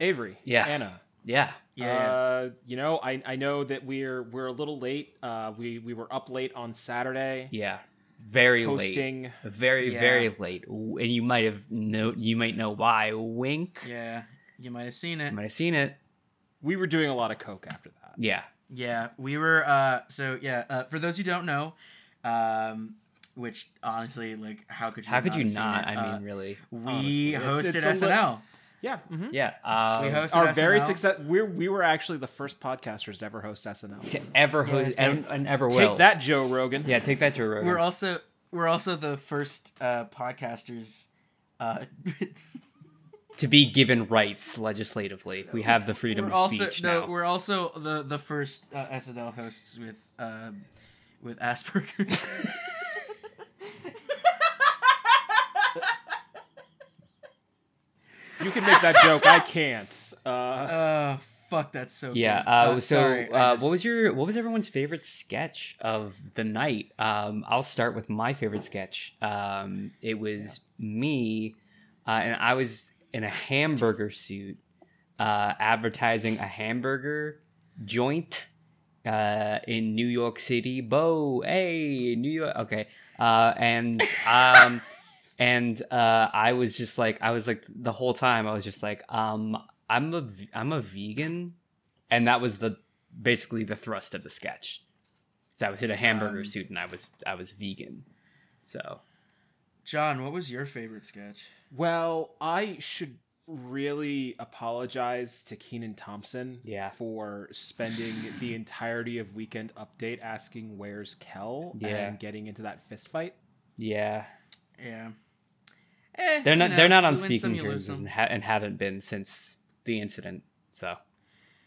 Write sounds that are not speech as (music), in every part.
Avery. Yeah. Anna. Yeah. Yeah. Uh, you know, I I know that we're we're a little late. Uh, we we were up late on Saturday Yeah. Very late. hosting. Very, Yeah. very late. And you might have know you might know why. Wink. yeah. You might have seen it. You might have seen it. We were doing a lot of coke after that. Yeah. Yeah, we were. Uh, so yeah, uh, for those who don't know, um, which honestly, like, how could you? How could you not? it? I Uh, mean, really. we honestly, hosted it's a li- SNL. Yeah. mhm. Yeah. Um, we hosted Our very SNL. success. We we were actually the first podcasters to ever host SNL. to ever host it's and, and ever will. Take that, Joe Rogan. Yeah, take that, Joe Rogan. We're also we're also the first uh, podcasters. Uh, (laughs) to be given rights legislatively. We have the freedom we're of also speech no, now. we're also the the first uh, SNL hosts with um, with Asperger's. (laughs) You can make that joke. I can't. Uh, uh, fuck, that's so. Yeah. good. Uh, so, sorry, uh, just- what was your what was everyone's favorite sketch of the night? Um, I'll start with my favorite sketch. Um, it was me, uh, and I was in a hamburger suit, uh, advertising a hamburger joint uh, in New York City. Bo, hey, New York. Okay, uh, and um, and uh, I was just like, I was like the whole time, I was just like, um, I'm a v- I'm a vegan, and that was the basically the thrust of the sketch. So I was in a hamburger Um, suit, and I was I was vegan. So John, what was your favorite sketch? well, I should really apologize to Kenan Thompson Yeah. for spending the (laughs) entirety of Weekend Update asking where's Kel Yeah. and getting into that fist fight. yeah, Yeah. Eh, they're not know, they're not on you win some, speaking terms and, ha- and haven't been since the incident. So.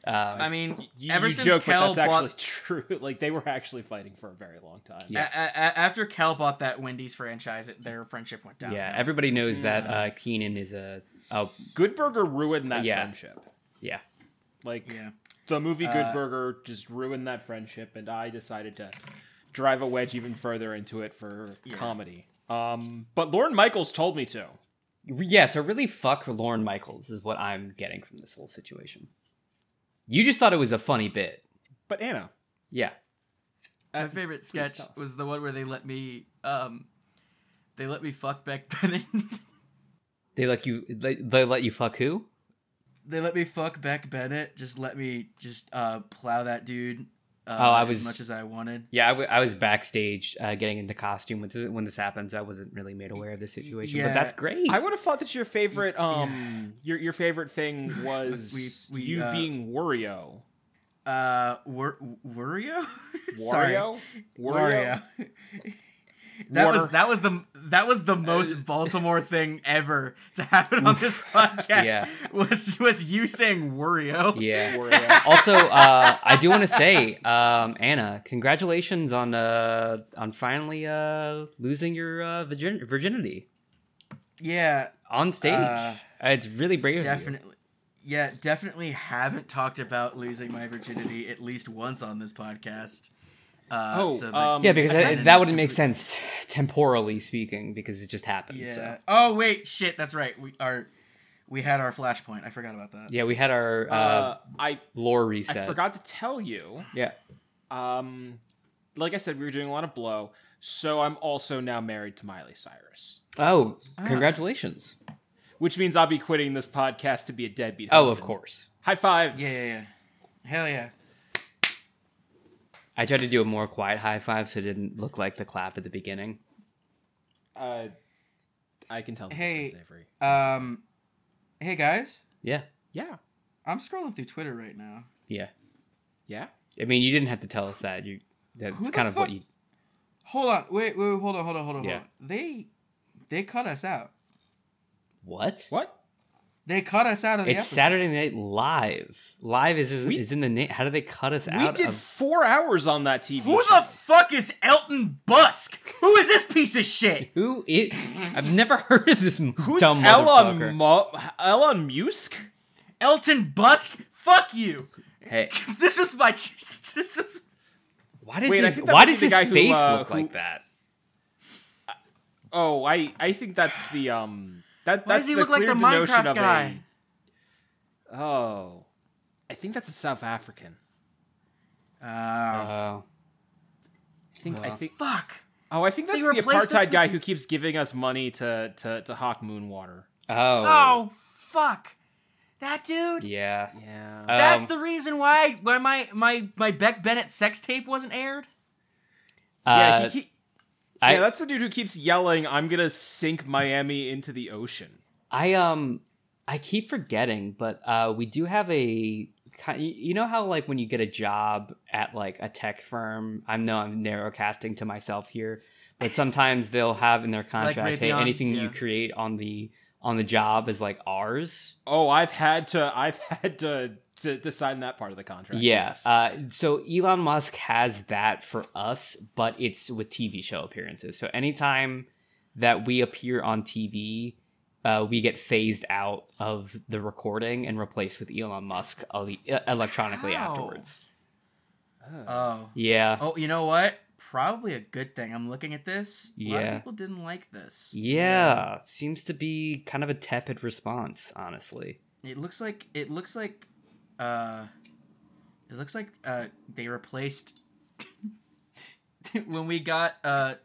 Um, I mean, You, ever you since joke, Kel but that's bought, actually (laughs) true. Like they were actually fighting for a very long time. Yeah. a- a- a- after Kel bought that Wendy's franchise, it, their friendship went down. yeah, everybody knows that uh, Kenan is a oh Good Burger ruined that Yeah. friendship. yeah Like yeah. the movie Good Uh, Burger just ruined that friendship, and I decided to drive a wedge even further into it for Yeah. comedy. Um, but Lorne Michaels told me to. yeah. So really, fuck Lorne Michaels is what I'm getting from this whole situation. You just thought it was a funny bit, But Anna, yeah. My favorite sketch was the one where they let me, um, they let me fuck Beck (laughs) Bennett. They let you they, they let you fuck who? they let me fuck Beck Bennett. Just let me just uh plow that dude. Uh, Oh, I was as much as I wanted. Yeah, I, w- I was backstage uh, getting into costume when this, when this happens. I wasn't really made aware of the situation, Yeah. but that's great. I would have thought that your favorite, um, your your favorite thing (laughs) was We- we, you uh, being Wario. Uh, Wor- Wario. (laughs) Wario, Wario. (laughs) Wario. that Water. was that was the that was the most (laughs) Baltimore thing ever to happen on this (laughs) podcast. Yeah. Was was you saying Wario? yeah. Wario. (laughs) also, uh, I do want to say, um, Anna, congratulations on uh, on finally uh, losing your uh, virgin- virginity Yeah, on stage. Uh, it's really brave. of you. definitely. Yeah, definitely haven't talked about losing my virginity at least once on this podcast. Uh, Oh, so that- um, Yeah, because I that, find it that is wouldn't make sense temporally speaking, because it just happened. yeah. So. Oh wait, shit. That's right. We are. We had our flashpoint. I forgot about that. Yeah, we had our uh, Uh, I lore reset. I forgot to tell you. Yeah. Um, like I said, we were doing a lot of blow. So I'm also now married to Miley Cyrus, Oh, Ah. congratulations. which means I'll be quitting this podcast to be a deadbeat. Oh, of course. High fives. Yeah, yeah, yeah. Hell yeah. I tried to do a more quiet high five so it didn't look like the clap at the beginning. Uh, I can tell. Hey. Avery. Um, hey guys, Yeah. Yeah. I'm scrolling through Twitter right now. Yeah. Yeah. I mean, you didn't have to tell us that. You that's Who the kind of what you Hold on, wait, wait, wait, hold on, hold on, hold on, Yeah. hold on. They, they cut us out. What? What? They cut us out of the It's episode. Saturday Night Live. Live is is, We- is in the name. How do they cut us We out We did of four hours on that TV. Who show. the fuck is Elton Busk? Who is this piece of shit? (laughs) Who it I've never heard of this Who's dumb Elon motherfucker. Mu- Elon Musk? Elton Busk? Fuck you. hey, (laughs) This is my. (laughs) This is. why does Wait, his, why does his guy who, face uh, look who- like that? Oh, I I think that's the um that Why that's does he the look like the denotion Minecraft guy? a Oh, I think that's a South African. Oh, Oh. I think. I think. fuck. Oh, I think that's the apartheid guy who keeps giving us money to to to hawk moonwater. oh. Oh, fuck. That dude. Yeah. Yeah. Uh, That's Um, the reason why why my my my Beck Bennett sex tape wasn't aired. yeah. Uh, he, he, I, yeah, that's the dude who keeps yelling, "I'm gonna sink Miami into the ocean." I um I keep forgetting, but uh we do have a ki- you know how like when you get a job at like a tech firm, I know I'm narrowcasting to myself here, but sometimes they'll have in their contract, hey, anything yeah. you create on the on the job is like ours. Oh, I've had to. I've (laughs) had to to, to sign that part of the contract. Yeah. yes. Uh, so Elon Musk has that for us, but it's with TV show appearances. So anytime that we appear on TV, uh, we get phased out of the recording and replaced with Elon Musk electronically How? afterwards. Oh. Yeah. Oh, you know what? Probably a good thing. I'm looking at this. A lot Yeah. of people didn't like this. yeah. Seems to be kind of a tepid response, honestly. It looks like it looks like uh it looks like uh they replaced (laughs) when we got uh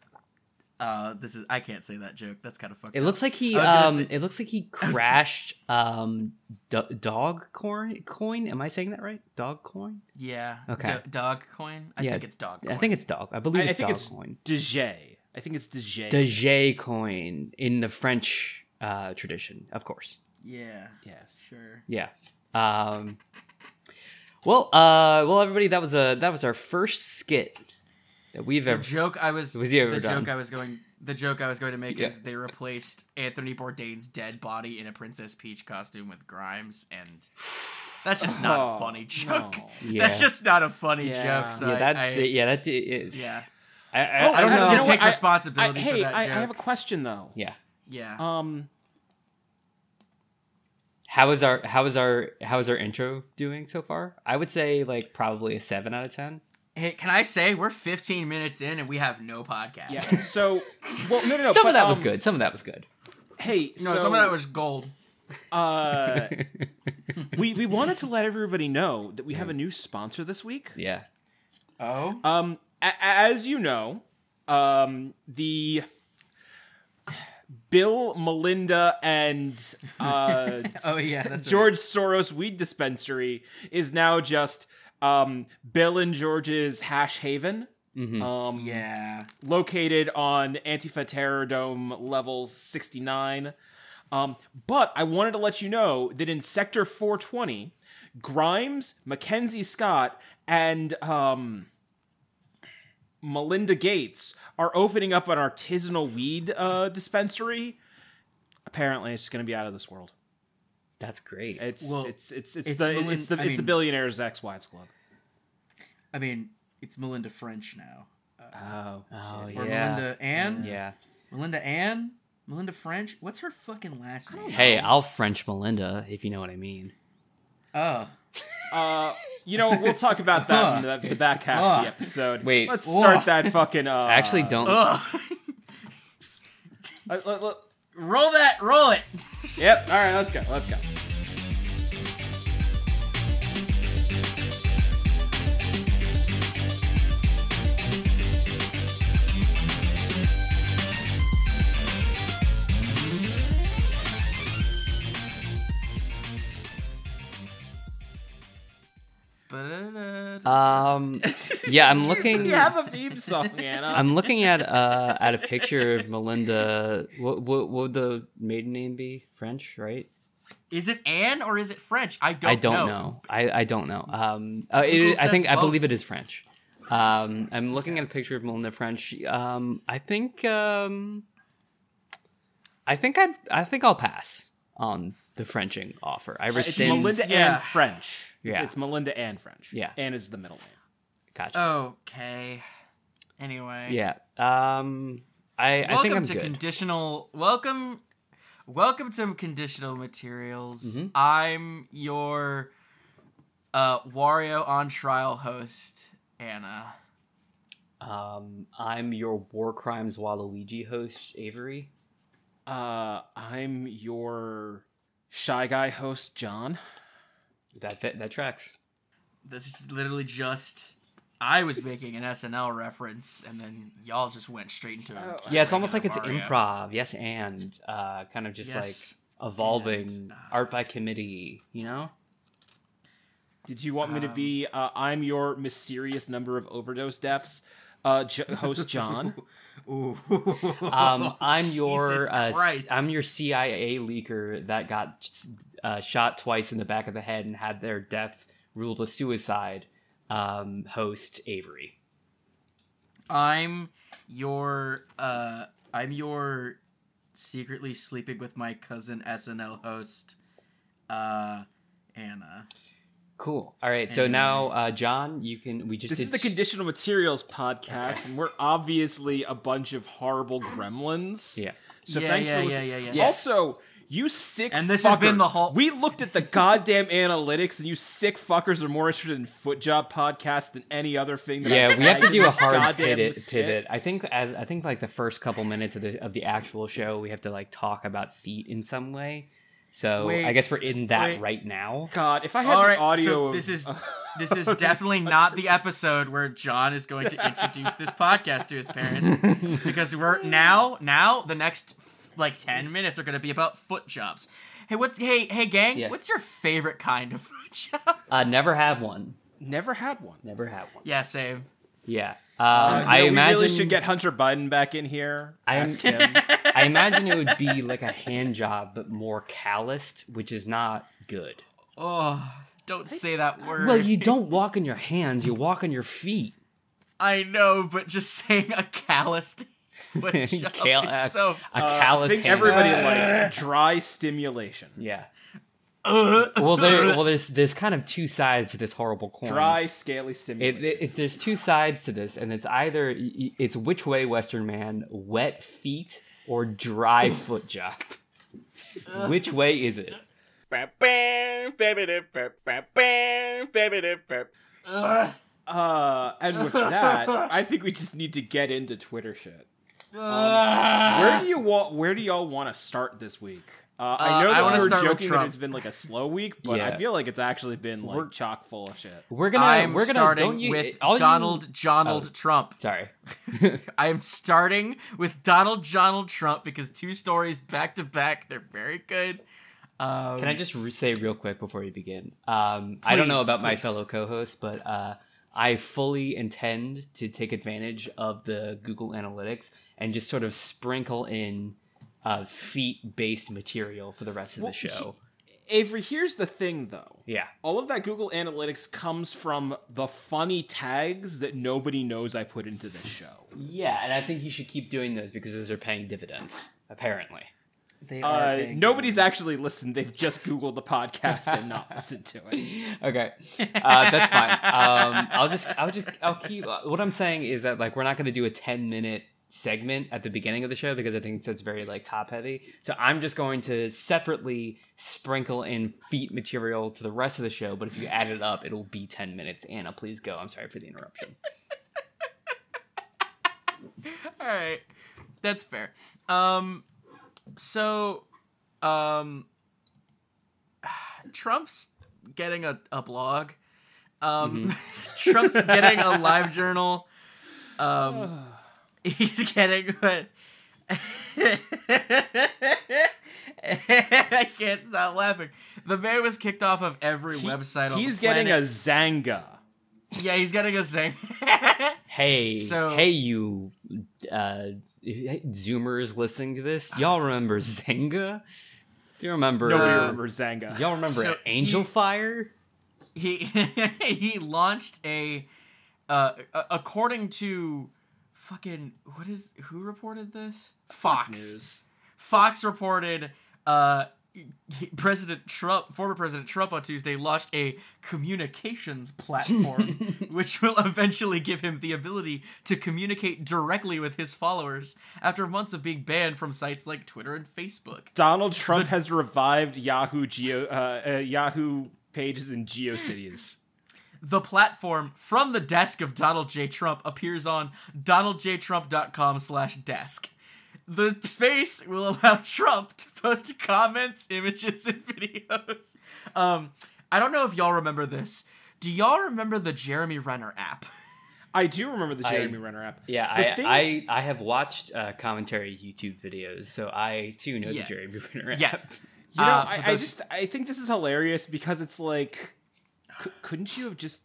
uh this is I can't say that joke. That's kind of fucked It up. looks like he I was gonna um say- it looks like he (laughs) was- crashed um do- dog coin coin. Am I saying that right? Dog coin? Yeah. Okay. Do- dog coin? I Yeah, think it's dog coin. I think it's dog. I believe I, I it's think dog it's coin. Dejay. I think it's Dejay. Dejay coin in the French uh, tradition, of course. Yeah. yes. Sure. Yeah. Um, well, uh, well, everybody, that was a that was our first skit that we've The ever. joke I was Was he ever the done? joke I was going the joke I was going to make Yeah. is they replaced Anthony Bourdain's dead body in a Princess Peach costume with Grimes and that's just not Oh, a funny joke. no. (laughs) Yeah. That's just not a funny Yeah. joke. So yeah, that. I, yeah, that. It, yeah. I, I, Oh, I don't I know. have know to what? take I- responsibility I, for hey, that I, I have a question though. yeah. yeah. Um. How is our how is our how is our intro doing so far? I would say like probably a seven out of ten. Hey, can I say we're 15 minutes in and we have no podcast? Yeah. So, well, no, no, no. (laughs) Some but, of that was um, good. Some of that was good. Hey, No, so, some of that was gold. (laughs) Uh, (laughs) we we wanted to let everybody know that we have a new sponsor this week. yeah. Oh. Um, a- as you know, um, the Bill, Melinda, and (laughs) uh, Oh yeah, that's right. George Soros weed dispensary is now just um, Bill and George's Hash Haven. Mhm. Um, Yeah. located on Antifa Terror Dome level 69. Um, but I wanted to let you know that in Sector 420, Grimes, Mackenzie Scott, and um, Melinda Gates are opening up an artisanal weed uh, dispensary. Apparently, it's going to be out of this world. That's great. It's Well, it's it's it's, it's the Melin- it's the I it's the billionaires' ex-wives club. I mean, it's Melinda French now. Oh, oh Or yeah. Melinda Ann? Yeah. Melinda Ann? Melinda French? What's her fucking last name? Hey, I'll French Melinda if you know what I mean. Oh. Uh, you know, we'll talk about that in the, the back half of the episode. Wait. let's start that fucking. Uh, I actually don't. Ugh. (laughs) let- let- let- roll that, roll it. yep. All right, let's go. Let's go. Um, yeah, I'm (laughs) looking. We have a theme song, Anna. I'm looking at uh at a picture of Melinda. What, what what would the maiden name be? French, right? Is it Anne or is it French? I don't I don't know. know. I, I don't know. Um, uh, it, I think says I believe it is French. Um, I'm looking at a picture of Melinda French. Um, I think um, I think I I think I'll pass on the Frenching offer. I it's. Melinda yeah. and French. Yeah. it's Melinda and French. Yeah. Anne is the middle name. Gotcha. Okay. Anyway. yeah. Um, I I Welcome think I'm to good. conditional. Welcome, welcome to conditional materials. Mhm. I'm your uh, Wario on trial host, Anna. um, I'm your War Crimes Waluigi host, Avery. Uh, I'm your shy guy host, John. That fit, that tracks. This is literally just I was making an SNL reference, and then y'all just went straight into Oh. just Yeah, it's almost like it's Mario. improv. Yes, and uh, kind of just Yes, like evolving and, uh, art by committee. You know? Did you want me to Um, be uh, I'm your mysterious number of overdose deaths uh, J- host John? (laughs) Um, I'm (laughs) your uh. I'm your CIA leaker that got uh, shot twice in the back of the head and had their death ruled a suicide. Um, host Avery. I'm your uh I'm your secretly sleeping with my cousin SNL host uh Anna. Cool. All right. So And- now, uh, John, you can. We just This did is the sh- conditional materials podcast, and we're obviously a bunch of horrible gremlins. Yeah. So Yeah, thanks yeah, for yeah, listening. yeah, yeah. Also, you sick And this fuckers. has been the whole- We looked at the goddamn analytics, and you sick fuckers are more interested in foot job podcasts than any other thing. That yeah, I've we have to do a hard goddamn pivot. shit. Pivot. I think. As, I think like the first couple minutes of the of the actual show, we have to like talk about feet in some way. So Wait, I guess we're in that wait. right now. God, if I had All the right, audio, so this is (laughs) this is definitely not the episode where John is going to introduce this podcast to his parents (laughs) because we're now now the next like 10 minutes are going to be about foot jobs. Hey, what's hey hey gang, Yeah. what's your favorite kind of (laughs) foot job? Uh, never have one. never had one. Never had one. Yeah, same. Yeah. Um, Uh, I know, imagine we really should get Hunter Biden back in here. I Ask him. I imagine it would be like a hand job, but more calloused, which is not good. Oh, don't say that word. Well, you don't walk on your hands; you walk on your feet. I know, but just saying a calloused (laughs) foot job Cal- is uh, so. A Uh, I calloused think hand. everybody likes dry stimulation. Yeah. (laughs) Well, there. Well, there's there's kind of two sides to this horrible coin. Dry, scaly stimulation. it, it- there's two sides to this, and it's either y- y- it's which way Western man, wet feet or dry foot job. which way is it? Uh, and with that, I think we just need to get into Twitter shit. Ugh. Where do you want? Where do y'all want to start this week? Uh, Uh, I know I that wanna we're start with joking that Trump. it's been like a slow week, but I feel like it's actually been like We're- chock full of shit. We're gonna I'm we're gonna starting don't you, with all you- Donald Donald Oh. Trump. Sorry. (laughs) I am starting with Donald Donald Trump because two stories back to back. They're very good. Um, Can I just re- say real quick before you begin? Um, I don't know Please, about my fellow co-host, but uh, I fully intend to take advantage of the Google Analytics and just sort of sprinkle in uh, feet-based material for the rest of Well, the show. Avery, here's the thing though. Yeah, All of that Google Analytics comes from the funny tags that nobody knows I put into this show. yeah, and I think you should keep doing those because those are paying dividends. Apparently, They are Uh, big. nobody's actually listened. They've just Googled the podcast and not listened to it. (laughs) okay, uh, that's fine. Um, I'll just, I'll just, I'll keep. What I'm saying is that like we're not going to do a 10 minute segment at the beginning of the show because I think that's very like top heavy. So I'm just going to separately sprinkle in feet material to the rest of the show. But if you add it up, it'll be 10 minutes. Anna, please go. I'm sorry for the interruption. All right, that's fair. Um, so, um, Trump's getting a, a blog. Um, Trump's getting a live journal. Um, he's getting what. (laughs) I can't stop laughing. The man was kicked off of every He- website. on he's the getting a. Xanga. yeah. He's getting a Xanga. (laughs) Hey, So- hey, you uh, Zoomers listening to this, (sighs) y'all remember Xanga? Do you remember? Nobody Uh, remembers Xanga. Y'all remember So Angel he- Fire? he (laughs) he launched a uh a- according to fucking what is who reported this fox News. fox reported uh president trump former president trump on tuesday launched a communications platform (laughs) which will eventually give him the ability to communicate directly with his followers after months of being banned from sites like twitter and facebook Donald Trump has revived Yahoo Geo uh, uh, Yahoo pages in GeoCities. The platform from the desk of Donald J. Trump appears on donaldjtrump.com slash desk. The space will allow (laughs) Trump to post comments, images, and videos. Um, I don't know if y'all remember this. Do y'all remember the Jeremy Renner app? I do remember the I- Jeremy Renner app. Yeah, I, thing- I I have watched uh, commentary YouTube videos, so I too know Yeah. the Jeremy Renner app. Yes. You know, Uh, for I, I just I think this is hilarious because it's like, c- couldn't you have just,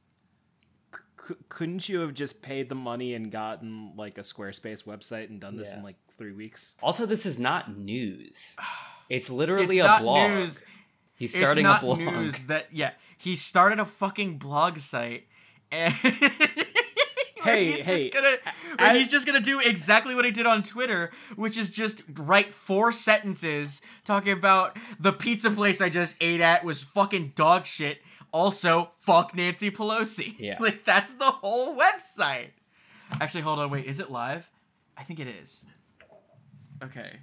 c- couldn't you have just paid the money and gotten like a Squarespace website and done this Yeah. in like three weeks? Also, this is not news. (sighs) It's literally It's a not blog. news. He's starting it's not a blog. news that yeah he started a fucking blog site and (laughs) (laughs) Hey, he's hey, just gonna, where I- he's just gonna do exactly what he did on Twitter, which is just write four sentences talking about the pizza place I just ate at was fucking dog shit. Also, fuck Nancy Pelosi. (laughs) Yeah. like that's the whole website. Actually, hold on, wait, is it live? I think it is. Okay,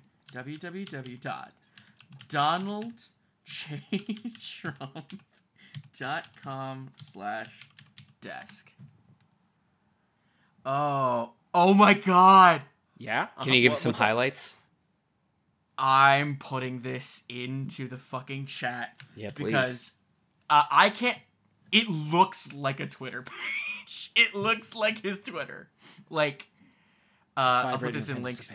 www.donaldjtrump.com (laughs) slash desk. Oh, oh my god! Yeah. Can you give us some highlights? I'm putting this into the fucking chat Yeah, please. because uh, I can't. It looks like a Twitter (laughs) page. It looks like his Twitter. Like, uh, I'll put this in links.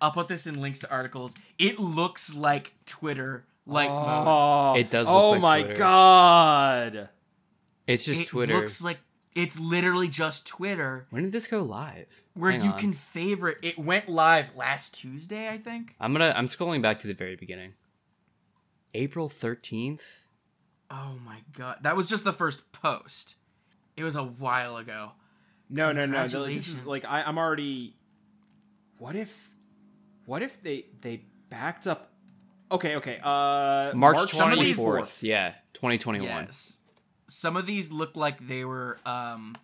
I'll put this in links to articles. It looks like Twitter, like mode. Oh, It does look Oh like my Twitter. god. It's just it Twitter. looks like it's literally just Twitter, when did this go live? where Hang you on. can favorite. It went live last Tuesday, I think. I'm gonna. I'm scrolling back to the very beginning. April thirteenth. Oh my god, that was just the first post. It was a while ago. No, no, no. no, This is like I, I'm already. What if, what if they they backed up? Okay, okay. Uh, March some of twenty these- fourth. Yeah, twenty twenty one. Yes. Some of these look like they were. um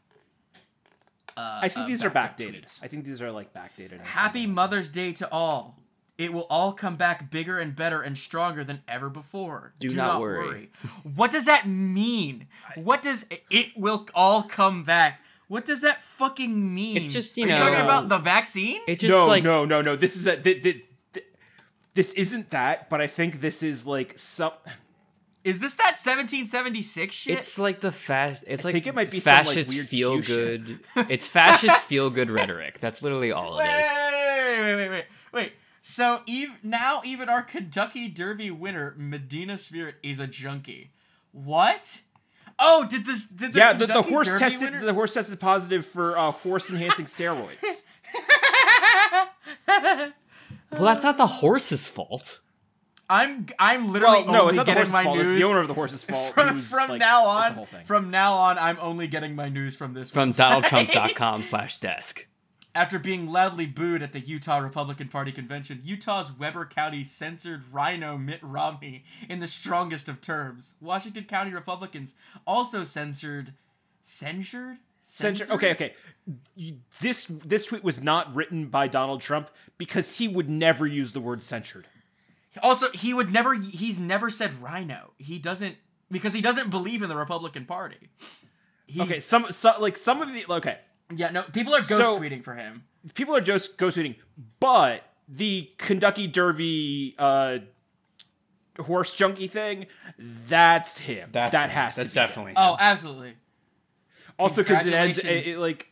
uh, I think uh, these are backdated. tweets. I think these are like backdated. Happy Mother's Day to all. It will all come back bigger and better and stronger than ever before. Do not worry. What does that mean? What does it will all come back? What does that fucking mean? It's just, you Are know- talking about the vaccine? It's just no, like no, no, no. This is a. Th- th- th- this isn't that, but I think this is like some. Is this that 1776 shit? It's like the fast. It's like think it might be some, like, fascist weird feel Q good. (laughs) it's fascist feel good rhetoric. That's literally all it wait, is. wait, wait, wait, wait, wait. So ev- now even our Kentucky Derby winner, Medina Spirit, is a junkie. What? Oh, did this? Did the Yeah, the, the horse Derby tested. winner- The horse tested positive for uh, horse enhancing steroids. (laughs) Well, that's not the horse's fault. I'm I'm literally Well, no, only it's not the getting horse's my fault. news It's the owner of the horse's fault. (laughs) from, from like, now on. From now on, I'm only getting my news from this From website. DonaldTrump.com (laughs) slash desk. After being loudly booed at the Utah Republican Party convention, Utah's Weber County censored Rhino Mitt Romney in the strongest of terms. Washington County Republicans also censored. Censured? Censure. Okay, okay. This this tweet was not written by Donald Trump because he would never use the word censured. Also, he would never. He's never said rhino. He doesn't because he doesn't believe in the Republican Party. He, Okay, some, some like some of the okay. Yeah. No. People are ghost So- tweeting for him. People are just ghost tweeting, but the Kentucky Derby uh, horse junkie thing, that's him. that has That's to be him. definitely. Oh, absolutely. Also, because it ends, it, it, like,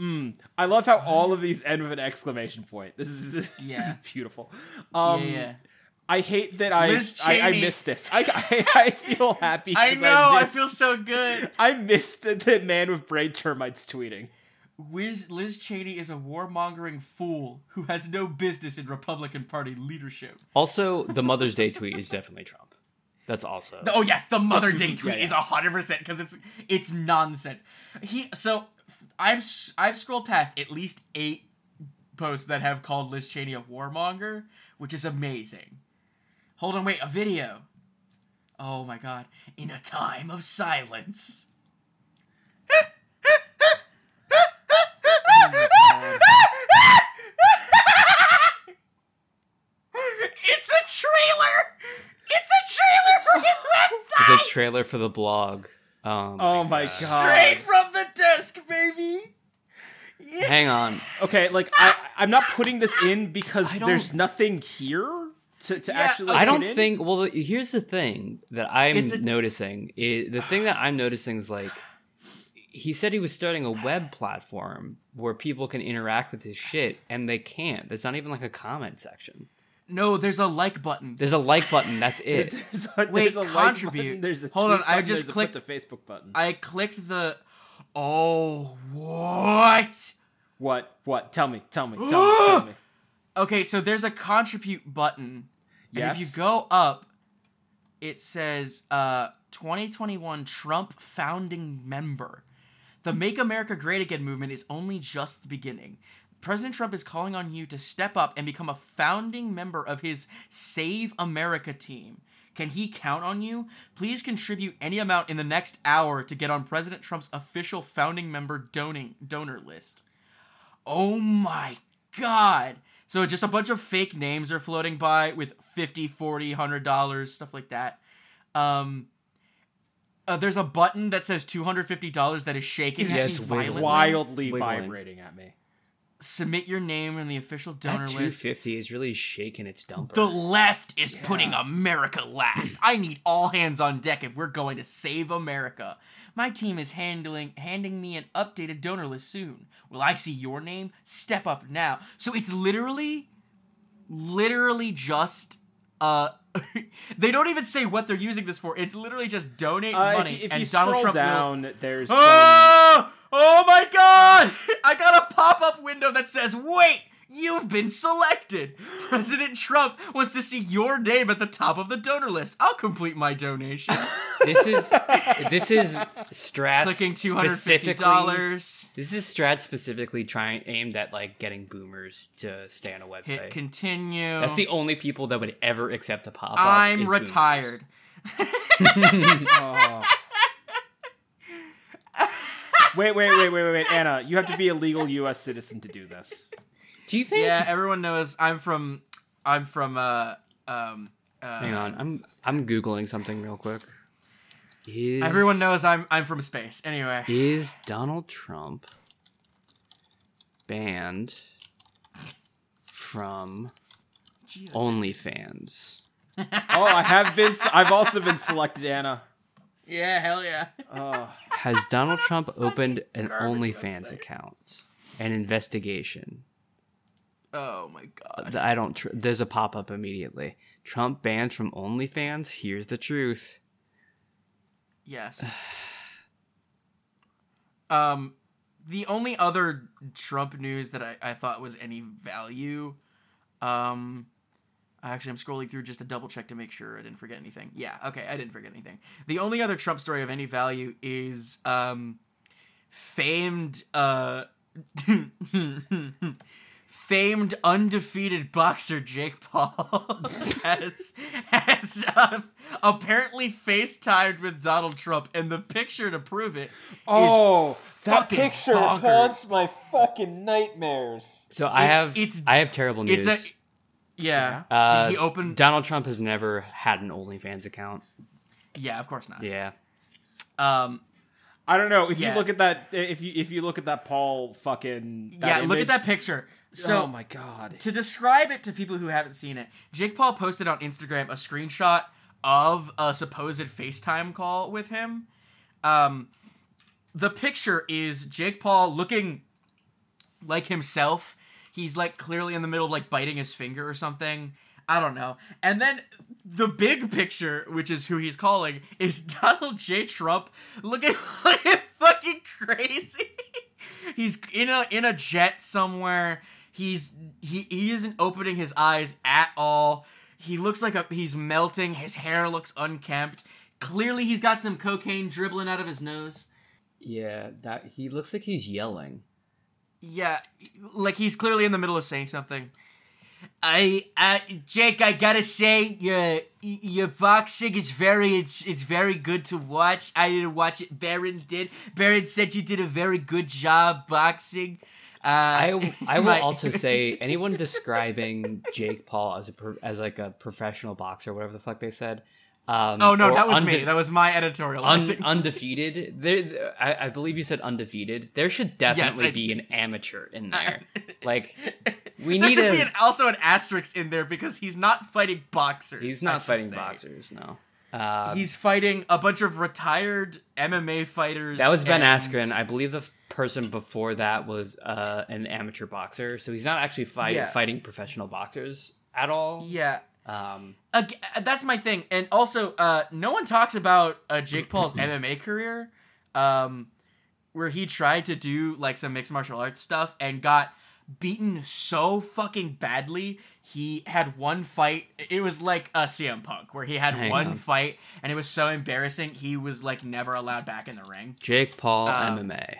mm, I love how all of these end with an exclamation point. This is this Yeah. is beautiful. Um, yeah. yeah. I hate that I Liz I, I missed this. I, I (laughs) I feel happy. I 'cause know. I, missed, feel so good. I missed the man with brain termites tweeting. Liz, Liz Cheney is a warmongering fool who has no business in Republican Party leadership. Also, the Mother's Day tweet is definitely Trump. That's also. Oh yes, the Mother Day tweet Yeah, yeah. is hundred percent because it's it's nonsense. He so I'm s- I've scrolled past at least eight posts that have called Liz Cheney a warmonger, which is amazing. Hold on, wait, a video. Oh my god! In a time of silence. It's a trailer. It's a trailer for his website. the trailer for the blog. Um, Oh my god. Straight from the desk, baby. Yeah. Hang on. Okay, like I I'm not putting this in because there's nothing here. To, to Yeah, actually. Like, I don't think. Well, here's the thing that I'm It's a- noticing. Is, the thing that I'm noticing is like he said he was starting a web platform where people can interact with his shit, and they can't. There's not even like a comment section. No, there's a like button. There's a like button. That's (laughs) it. there's a, Wait, there's a like contribute. button, there's a Hold on, tweet I just clicked- put to Facebook button. I clicked the. Oh, what? what? What? Tell me. Tell me. Tell me. Tell me. (gasps) Okay, so there's a contribute button. And if you go up, it says uh 2021 Trump founding member. The Make America Great Again movement is only just the beginning. President Trump is calling on you to step up and become a founding member of his Save America team. Can he count on you? Please contribute any amount in the next hour to get on President Trump's official founding member doning, donor list. Oh my god. So just a bunch of fake names are floating by with 50, 40, 100 dollars, stuff like that. Um uh, there's a button that says $250 that is shaking Yes, at me violently. Wildly Wiggling. vibrating at me. Submit your name in the official donor That list. 250 is really shaking its dumper. The left is putting America last. I need all hands on deck if we're going to save America. My team is handling handing me an updated donor list soon. Will I see your name? Step up now. So it's literally literally just uh (laughs) they don't even say what they're using this for. It's literally just donate Uh, money if, if and you Donald scroll Trump will- down, there's some. Oh, oh my god! (laughs) I got a pop up window that says, Wait, you've been selected! President Trump wants to see your name at the top of the donor list. I'll complete my donation. (laughs) this is this is Strat Clicking $250. specifically- This is Strat specifically trying aimed at like getting boomers to stay on a website. Hit continue. That's the only people that would ever accept a pop up. I'm retired. Oh. (laughs) wait, wait, wait, wait, wait, wait, Anna. You have to be a legal U.S. citizen to do this. Do you think? Yeah, everyone knows I'm from I'm from uh um uh, Hang on, I'm I'm googling something real quick. Is Everyone knows I'm I'm from space. Anyway. is Donald Trump banned from Jesus. OnlyFans? (laughs) Oh, I have been. I've also been selected, Anna. Yeah, hell yeah. Oh, Has Donald Trump opened an garbage OnlyFans website. account? An investigation. Oh my god. I don't. Tr- there's a pop up immediately. Trump banned from OnlyFans. Here's the truth. Yes. (sighs) um, the only other Trump news that I, I thought was any value, um, actually, I'm scrolling through just to double check to make sure I didn't forget anything. Yeah, okay, I didn't forget anything. The only other Trump story of any value is um, famed uh. (laughs) Famed undefeated boxer Jake Paul (laughs) has has uh, apparently FaceTimed with Donald Trump, and the picture to prove it. oh, that picture bonkers. haunts my fucking nightmares. So I It's- have. it's- I have terrible news. It's a yeah. Uh, Did he open? Donald Trump has never had an OnlyFans account. yeah, of course not. Yeah. Um, I don't know if Yeah. you look at that. If you if you look at that Paul fucking. that yeah, look at that picture. So oh my god. to describe it to people who haven't seen it, Jake Paul posted on Instagram a screenshot of a supposed FaceTime call with him. Um, the picture is Jake Paul looking like himself. He's like clearly in the middle of like biting his finger or something. I don't know. And then the big picture, which is who he's calling, is (laughs) Donald J. Trump looking (laughs) like fucking crazy. he's in a in a jet somewhere. He's he he isn't opening his eyes at all. He looks like a he's melting. His hair looks unkempt. Clearly, he's got some cocaine dribbling out of his nose. Yeah. That he looks like he's yelling. Yeah, like he's clearly in the middle of saying something. I, uh, Jake, I gotta say, your your boxing is very it's it's very good to watch. I didn't watch it. Barron did. Barron said you did a very good job boxing. Uh, I I (laughs) will my- also (laughs) say anyone describing Jake Paul as a pro, as like a professional boxer, whatever the fuck they said. Um, Oh no, that was unde- me. That was my editorial. un- (laughs) undefeated. There, I, I believe you said undefeated. There should definitely I be an amateur in there. like We there need should a- be an, also an asterisk in there because he's not fighting boxers. He's not fighting say. boxers, no. Uh, He's fighting a bunch of retired MMA fighters. that was Ben and- Askren. I believe the person before that was uh, an amateur boxer, so he's not actually fight- Yeah. fighting professional boxers at all. Yeah, Um, Ag- that's my thing. And also, uh, no one talks about uh, Jake Paul's (clears throat) MMA career, um, where he tried to do like some mixed martial arts stuff and got beaten so fucking badly. He had one fight. It was like a CM Punk, where he had Hang one on. fight and it was so embarrassing. He was like never allowed back in the ring. Jake Paul Uh, MMA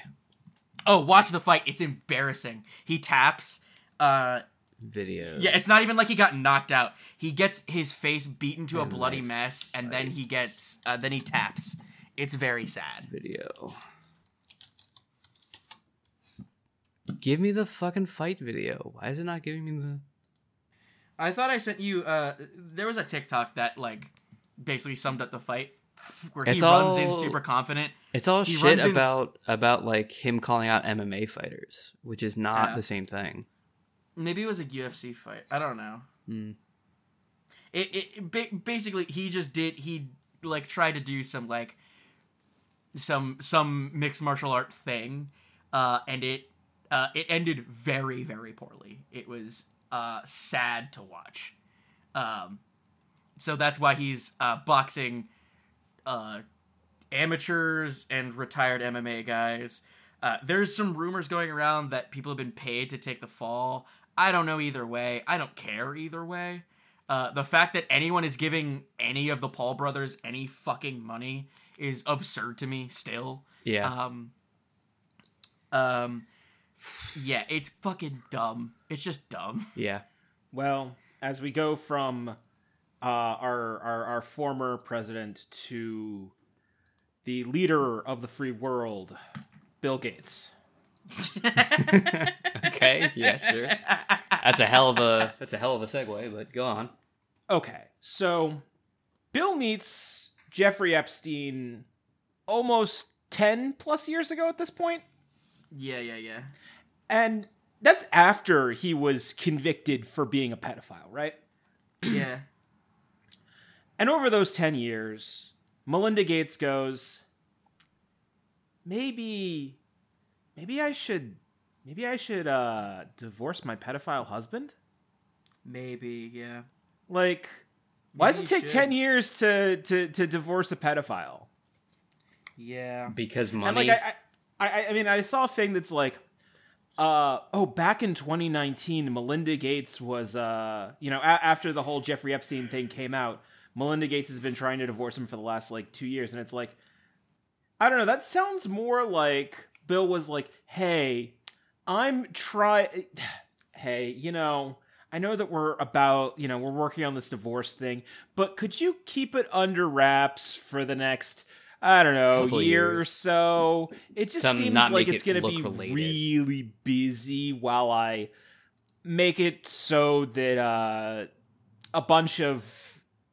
Oh, watch the fight. It's embarrassing. He taps. Uh, video. yeah, it's not even like he got knocked out. He gets his face beaten to a MMA bloody mess, and then he gets, uh, then he taps. It's very sad. video. Give me the fucking fight video. Why is it not giving me the? I thought I sent you. Uh, there was a TikTok that like basically summed up the fight, where he It's runs in super confident. It's all He shit in- about about like him calling out MMA fighters, which is not the same thing. Maybe it was a UFC fight. I don't know. Hmm. It, it, it ba- basically he just did he like tried to do some like some some mixed martial art thing, uh, and it uh, it ended very very poorly. It was uh, sad to watch. Um, so that's why he's uh, boxing uh, amateurs and retired MMA guys. Uh, there's some rumors going around that people have been paid to take the fall. I don't know either way. I don't care either way. Uh, the fact that anyone is giving any of the Paul brothers any fucking money is absurd to me still. Yeah, Um, um, yeah, it's fucking dumb. It's just dumb. (laughs) yeah. Well, as we go from uh, our, our our former president to the leader of the free world, Bill Gates. (laughs) okay, yeah, sure. That's a hell of a that's a hell of a segue, but go on. Okay, so Bill meets Jeffrey Epstein almost 10 plus years ago at this point, Yeah, yeah, yeah. and that's after he was convicted for being a pedophile, right? Yeah. And over those 10 years, Melinda Gates goes, maybe, maybe I should, maybe I should, uh, divorce my pedophile husband? Maybe, yeah. Like, why does it take should. 10 years to, to, to divorce a pedophile? Yeah. Because And money. like, I, I, I, I mean, I saw a thing that's like, uh, oh, back in 2019, Melinda Gates was, uh, you know, a- after the whole Jeffrey Epstein thing came out, Melinda Gates has been trying to divorce him for the last like two years, and it's like, I don't know. That sounds more like Bill was like, hey, I'm try, (sighs) hey, you know. I know that we're about, you know, we're working on this divorce thing, but could you keep it under wraps for the next, I don't know, Couple year or so? It just To seems like it's it going to be related. really busy while I make it so that uh, a bunch of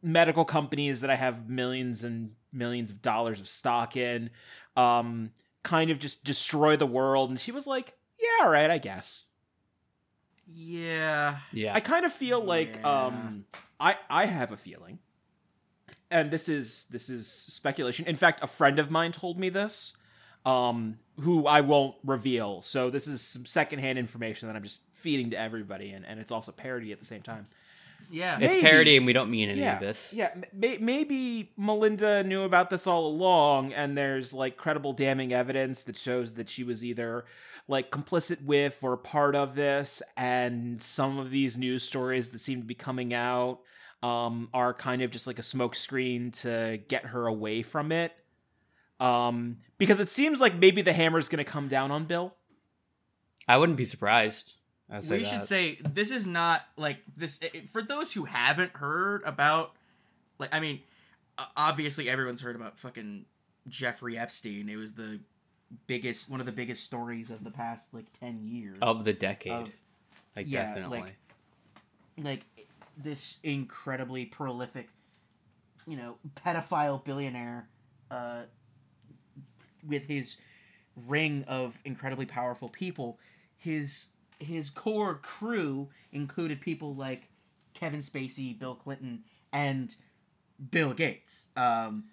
medical companies that I have millions and millions of dollars of stock in um, kind of just destroy the world. And she was like, yeah, all right, I guess. Yeah. yeah. I kind of feel like Yeah. um I I have a feeling. And this is this is speculation. In fact, a friend of mine told me this um who I won't reveal. So this is some secondhand information that I'm just feeding to everybody and and it's also parody at the same time. Yeah. it's maybe. parody, and we don't mean any yeah. of this. Yeah, may- maybe Melinda knew about this all along and there's like credible damning evidence that shows that she was either like complicit with or part of this and some of these news stories that seem to be coming out um are kind of just like a smokescreen to get her away from it um because it seems like maybe the hammer's going to come down on Bill I wouldn't be surprised. I would say we that. should say this is not like this i- i- for those who haven't heard about like i mean obviously everyone's heard about fucking jeffrey epstein it was the biggest one of the biggest stories of the past like 10 years of the decade. of- like yeah, definitely. like- like this incredibly prolific you know pedophile billionaire uh with his ring of incredibly powerful people his his core crew included people like Kevin Spacey, Bill Clinton, and Bill Gates. Um,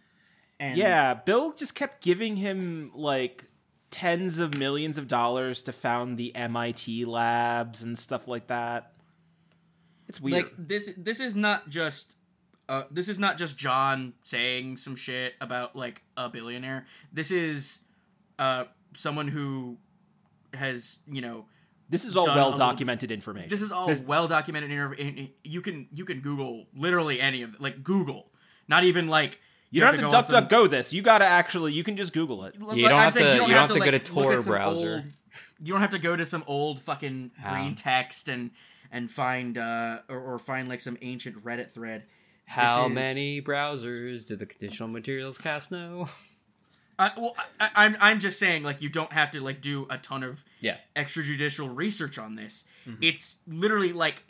and Yeah, Bill just kept giving him like tens of millions of dollars to found the MIT labs and stuff like that. It's weird. like this this is not just uh, this is not just John saying some shit about like a billionaire. This is uh, someone who has you know this is all well documented information. this is all This- well documented. In, in, you can you can Google literally any of like Google, not even like you don't have to go duck some- duck go this. You gotta actually you can just Google it. Like, You don't I'm have to- you don't have to go like, to Tor some browser. old- you don't have to go to some old fucking How? green text and and find uh or, or find like some ancient Reddit thread. How is- many browsers do the conditional materials cast know? I, well, I, I'm I'm just saying like you don't have to like do a ton of Yeah. extrajudicial research on this. Mm-hmm. It's literally like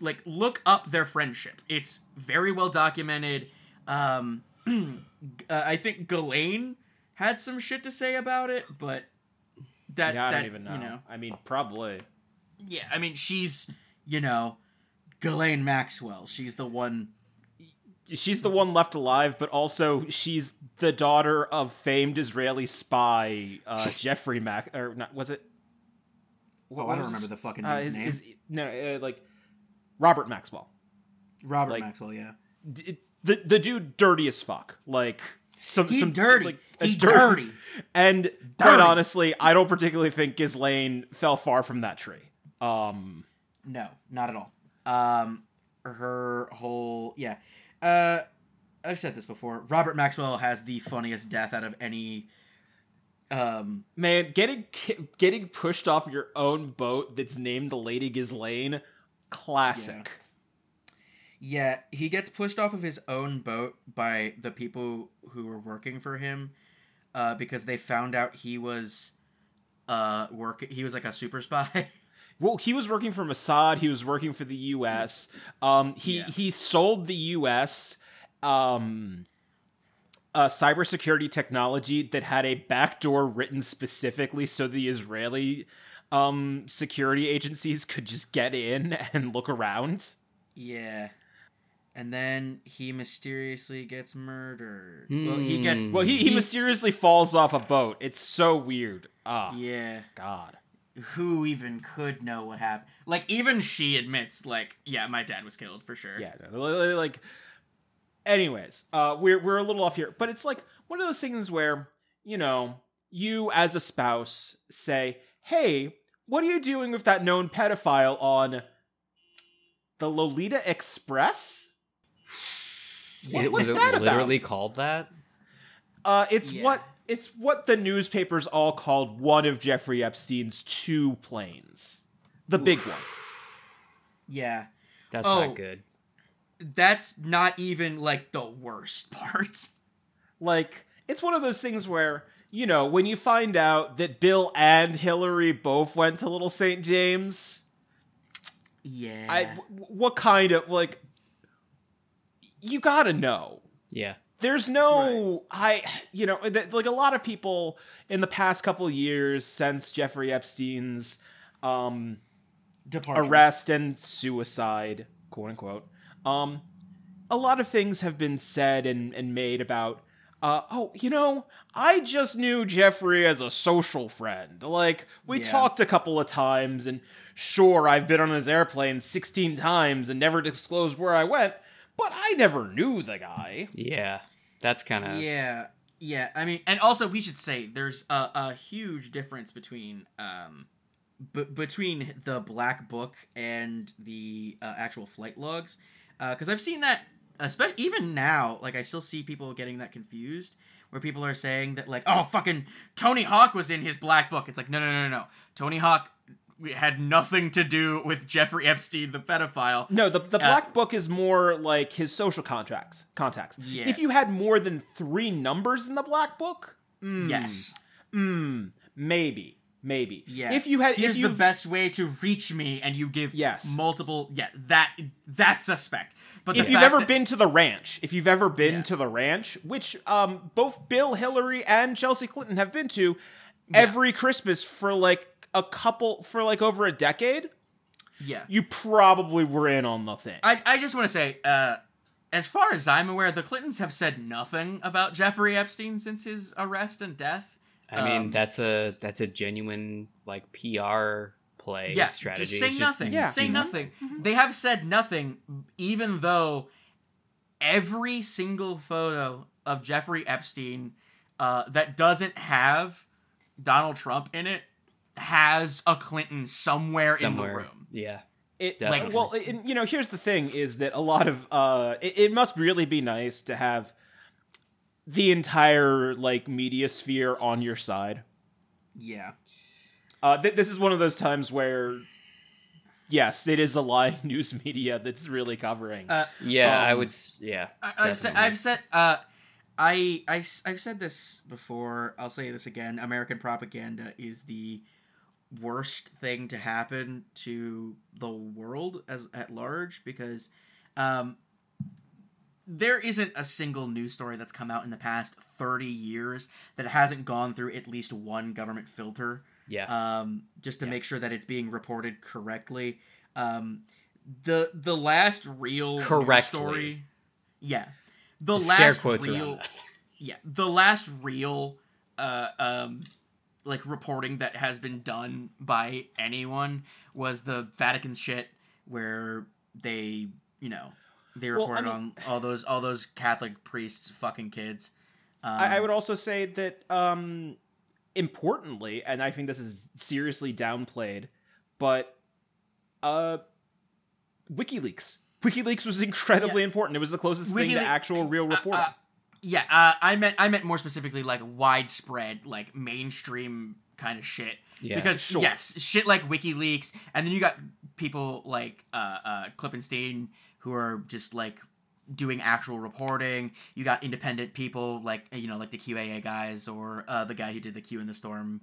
like look up their friendship. It's very well documented. Um, (clears throat) uh, I think Ghislaine had some shit to say about it, but that yeah, I that, don't even know. You know, I mean, probably. yeah, I mean she's you know Ghislaine Maxwell. She's the one. She's the one left alive, but also she's the daughter of famed Israeli spy uh, (laughs) Jeffrey Mac. Or not? Was it? Oh, I don't remember the fucking uh, his- name. his- no, uh, like Robert Maxwell. Robert like- Maxwell. Yeah. D- the the dude dirty as fuck. Like some He some dirty. Like, he dir- dirty. (laughs) And quite Dirty. honestly, I don't particularly think Ghislaine fell far from that tree. Um, No, not at all. Um, her whole yeah. Uh, I've said this before. Robert Maxwell has the funniest death out of any. Um, man, getting getting pushed off your own boat that's named the Lady Ghislaine, classic. yeah, he gets pushed off of his own boat by the people who were working for him, uh, because they found out he was, uh, work. He was like a super spy. (laughs) Well, he was working for Mossad. He was working for the U.S. Um, he Yeah. he sold the U.S. Um, uh, cybersecurity technology that had a backdoor written specifically so the Israeli um, security agencies could just get in (laughs) and look around. yeah. And then he mysteriously gets murdered. Well, he gets. Well, he, he mysteriously falls off a boat. It's so weird. Ah, Yeah. God. who even could know what happened? Like even she admits, like, yeah, my dad was killed for sure. Yeah, no, li- li- like. Anyways, uh, we're we're a little off here, but it's like one of those things where you know you as a spouse say, "Hey, what are you doing with that known pedophile on the Lolita Express?" What- It- what's was it that about? literally called that? Uh, it's Yeah. what it's what the newspapers all called one of Jeffrey Epstein's two planes, the big one. (sighs) Yeah. That's Oh. not good. That's not even like the worst (laughs) part. Like, it's one of those things where, you know, when you find out that Bill and Hillary both went to Little St. James, Yeah. I w- what kind of like you got to know. Yeah. There's no I you know, th- like a lot of people in the past couple of years since Jeffrey Epstein's um Departure. arrest and suicide, quote unquote. Um, a lot of things have been said and, and made about. Uh, oh, you know, I just knew Jeffrey as a social friend. Like, we Yeah. talked a couple of times, and sure, I've been on his airplane 16 times and never disclosed where I went, but I never knew the guy. Yeah. That's kind of Yeah. Yeah. I mean, and also we should say there's a, a huge difference between um b- between the black book and the uh, actual flight logs because I've seen that especially even now like I still see people getting that confused where people are saying that like oh fucking Tony Hawk was in his black book. It's like no no no no no. Tony Hawk had nothing to do with Jeffrey Epstein the pedophile. No, the the Uh, black book is more like his social contracts contacts. Yeah. If you had more than three numbers in the black book, mm, yes. mm, maybe, maybe. Yeah. If you had, here's if you the best way to reach me, and you give Yes. multiple. Yeah, that that's suspect. But if you've ever that- been to the ranch, if you've ever been Yeah. to the ranch, which um both Bill Hillary and Chelsea Clinton have been to every Christmas for like a couple for like over a decade, Yeah. you probably were in on the thing. I, I just want to say, uh, as far as I'm aware, the Clintons have said nothing about Jeffrey Epstein since his arrest and death. I mean, Um, that's a that's a genuine like PR play yeah, strategy. just say It's nothing. Yeah. Say Mhm. nothing. They have said nothing, even though every single photo of Jeffrey Epstein uh, that doesn't have Donald Trump in it has a Clinton somewhere, somewhere. in the room. Yeah. It, Definitely. well, it, you know, here's the thing: is that a lot of uh, it, it must really be nice to have the entire like media sphere on your side. Yeah. Uh, th- this is one of those times where, yes, it is the lying (laughs) news media that's really covering. Uh, Yeah, I Um, would. Yeah. I, I've said. I've said, uh, I, I, have said this before. I'll say this again. American propaganda is the worst thing to happen to the world as at large because, um, there isn't a single news story that's come out in the past 30 years that hasn't gone through at least one government filter Yeah. um, just to Yeah. make sure that it's being reported correctly. Um, the the last real Correctly. story, yeah, the The last real, (laughs) yeah, the last real, uh, um, like reporting that has been done by anyone was the Vatican shit where they, you know, they Well, I mean- on all those all those Catholic priests fucking kids. Um, I, I would also say that, um, importantly, and I think this is seriously downplayed, but uh, WikiLeaks. WikiLeaks was incredibly important. It was the closest thing to WikiLeaks- actual real Uh, uh, yeah, uh, I meant I meant more specifically like widespread, like mainstream kind of shit. Yeah. because Sure. yes, shit like WikiLeaks, and then you got people like uh, uh, Klippenstein who are just like doing actual reporting. You got independent people like you know like the QAA guys or uh, the guy who did the Q in the Storm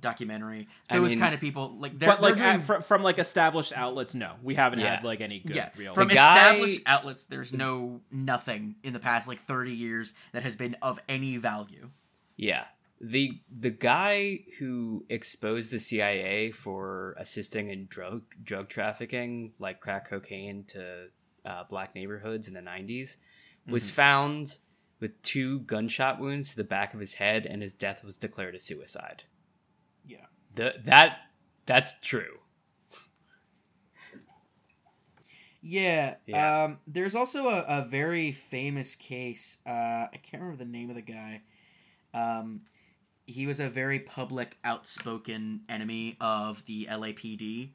documentary. I Those mean- kind of people like they're, but like they're doing, at- fr- from like established outlets, no, we haven't Yeah. had like any good yeah, real. from guy- established outlets, there's no nothing in the past like 30 years that has been of any value. Yeah. The the guy who exposed the CIA for assisting in drug drug trafficking, like crack cocaine to uh, black neighborhoods in the 90s, was found with two gunshot wounds to the back of his head, and his death was declared a suicide. Yeah. The, that that's true. Yeah. Yeah. Um, there's also a, a very famous case. Uh, I can't remember the name of the guy. Um, he was a very public, outspoken enemy of the LAPD.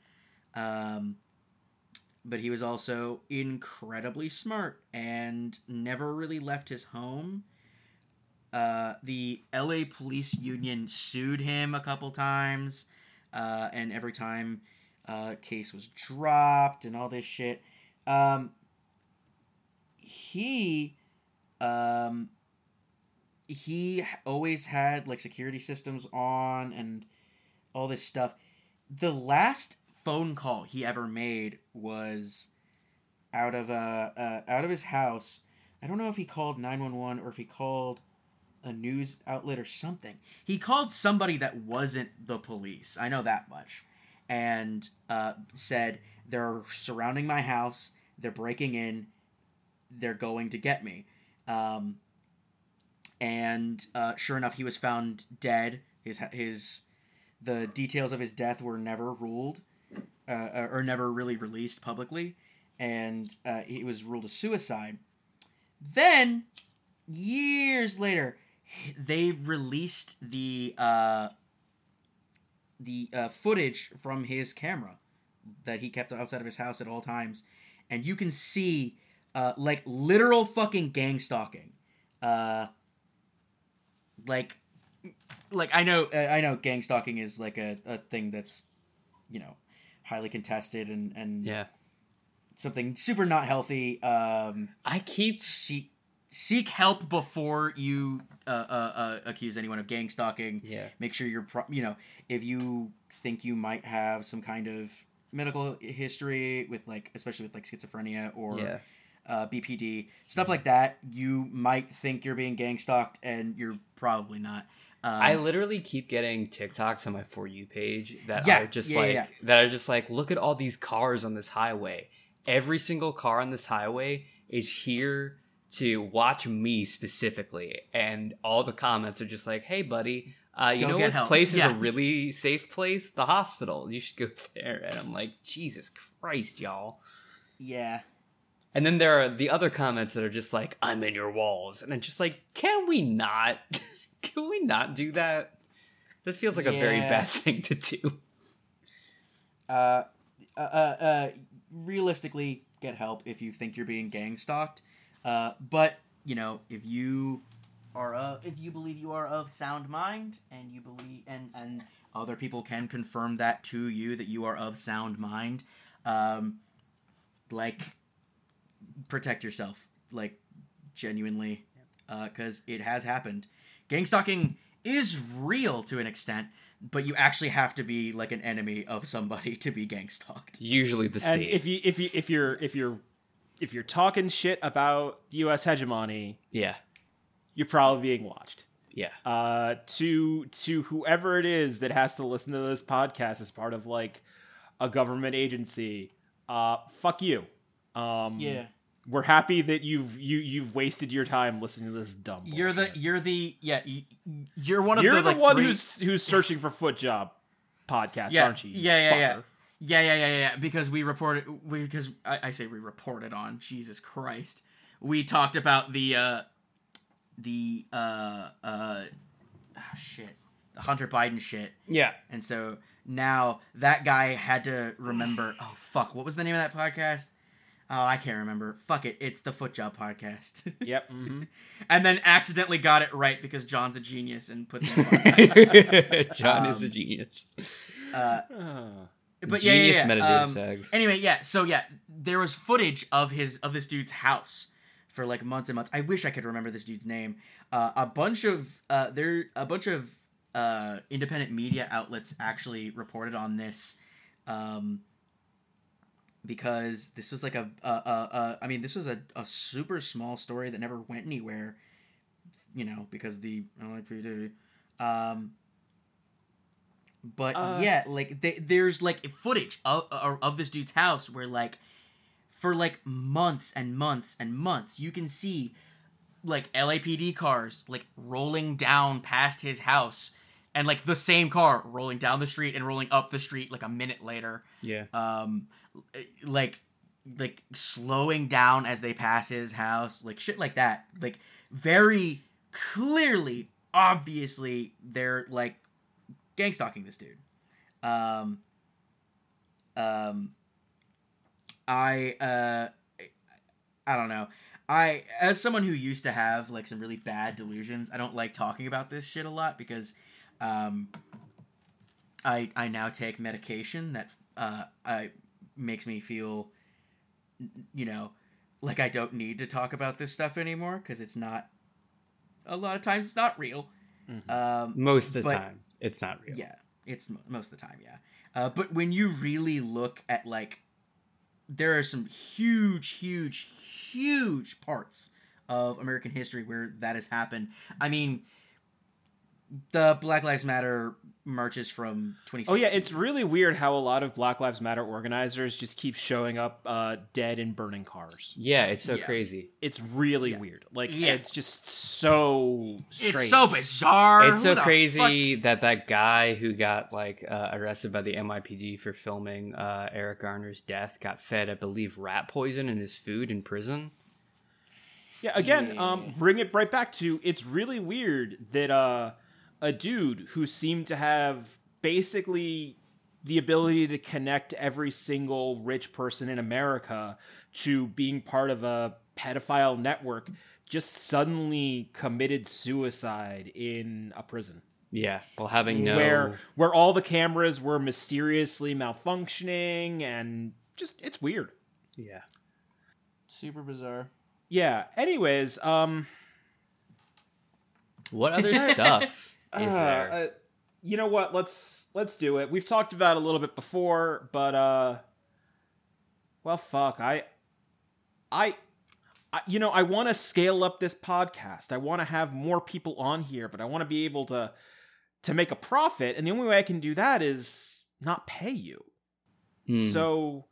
Um, but he was also incredibly smart and never really left his home. Uh, the LA Police Union sued him a couple times, uh, and every time uh, case was dropped and all this shit. Um, he, um, he always had like security systems on and all this stuff. The last phone call he ever made was out of uh, uh out of his house. I don't know if he called nine one one or if he called a news outlet or something. He called somebody that wasn't the police. I know that much, and uh, said they're surrounding my house. They're breaking in. They're going to get me. Um, and uh, sure enough, he was found dead. His his the details of his death were never ruled, uh, or never really released publicly, and uh, it was ruled a suicide. Then, years later, they released the uh, the uh, footage from his camera that he kept outside of his house at all times, and you can see uh, like literal fucking gang stalking. Uh, like, like I know, uh, I know, gang stalking is like a, a thing that's, you know, highly contested and and Yeah. something super not healthy. Um, I keep seek seek help before you uh, uh, uh, accuse anyone of gang stalking. yeah. Make sure you're, pro- you know, if you think you might have some kind of medical history with like, especially with like schizophrenia or Yeah. uh, BPD stuff like that, you might think you're being gang stalked, and you're probably not. Um, I literally keep getting TikToks on my for you page that Yeah, are just yeah, like yeah. that are just like look at all these cars on this highway. Every single car on this highway is here to watch me specifically, and all the comments are just like, "Hey, buddy, uh, you Go know what help." place is a really safe place? The hospital. You should go (laughs) there." And I'm like, "Jesus Christ, y'all!" yeah. And then there are the other comments that are just like, "I'm in your walls," and I'm just like, "Can we not? (laughs) (laughs) Can we not do that?" That feels like a very bad thing to do. uh, uh, uh, realistically, get help if you think you're being gang stalked. Uh, but you know, if you are of, if you believe you are of sound mind, and you believe, and and other people can confirm that to you that you are of sound mind, um, like protect yourself, like genuinely, uh because it has happened. Gang stalking is real to an extent, but you actually have to be like an enemy of somebody (laughs) to be gang stalked. Usually the And state. if you if you if you're if you're if you're talking shit about U.S. hegemony, yeah, you're probably being watched. yeah. Uh, to to whoever it is that has to listen to this podcast as part of like a government agency, uh, fuck you. Um, we're happy that you've you you've wasted your time listening to this dumb. You're the you're the yeah you're one of you're the, the, like, one three- who's who's searching for foot job podcasts, yeah, aren't you? you Yeah, yeah, yeah. fucker? Yeah, yeah, yeah, yeah. Because we reported, we because I, I say we reported on Jesus Christ. We talked about the uh the uh uh ah, shit, the Hunter Biden shit, Yeah. and so now that guy had to remember. Oh fuck, what was the name of that podcast? Oh, I can't remember. Fuck it, it's the Foot Job Podcast. (laughs) Yep. mhm. and then accidentally got it right because John's a genius and put (laughs) John is a Um, genius. uh, but yeah, yeah, yeah. Um. Anyway, yeah. So yeah, there was footage of his of this dude's house for like months and months. I wish I could remember this dude's name. Uh, a bunch of uh, there a bunch of uh, independent media outlets actually reported on this. Um, because this was like a, a, a, a I mean, this was a, a super small story that never went anywhere, you know, because the LAPD. Um, but Uh, yeah, like they, there's like footage of of of this dude's house where like for like months and months and months you can see like LAPD cars like rolling down past his house and like the same car rolling down the street and rolling up the street like a minute later Yeah. um like like slowing down as they pass his house like shit like that. Like very clearly obviously they're like gang stalking this dude. Um um i uh i don't know. I as someone who used to have like some really bad delusions i don't like talking about this shit a lot because um i i now take medication that uh i makes me feel you know like i don't need to talk about this stuff anymore because it's not a lot of times it's not real um Most of the but- time, it's not real. yeah, it's most of the time, yeah. Uh, but when you really look at like, there are some huge, huge, huge parts of American history where that has happened. I mean, the Black Lives Matter marches from 2016. Oh yeah, it's really weird how a lot of Black Lives Matter organizers just keep showing up uh, dead and burning cars. Yeah, it's so Yeah. crazy. It's really weird. Like Yeah. it's just so strange. it's so bizarre. It's so the crazy that that guy who got like uh, arrested by the NYPD for filming uh, Eric Garner's death got fed, I believe, rat poison in his food in prison. Yeah, again, Yeah. um, bring it right back to it's really weird that uh, a dude who seemed to have basically the ability to connect every single rich person in America to being part of a pedophile network just suddenly committed suicide in a prison Yeah, while having no. where where all the cameras were mysteriously malfunctioning and just it's weird. Yeah. super bizarre. Yeah. Anyways, um What other (laughs) stuff is Uh, there? uh, you know what? Let's let's do it. We've talked about it a little bit before, but uh, well, fuck. I, I, I, you know, I want to scale up this podcast. I want to have more people on here, but I want to be able to to make a profit, and the only way I can do that is not pay you. Hmm. So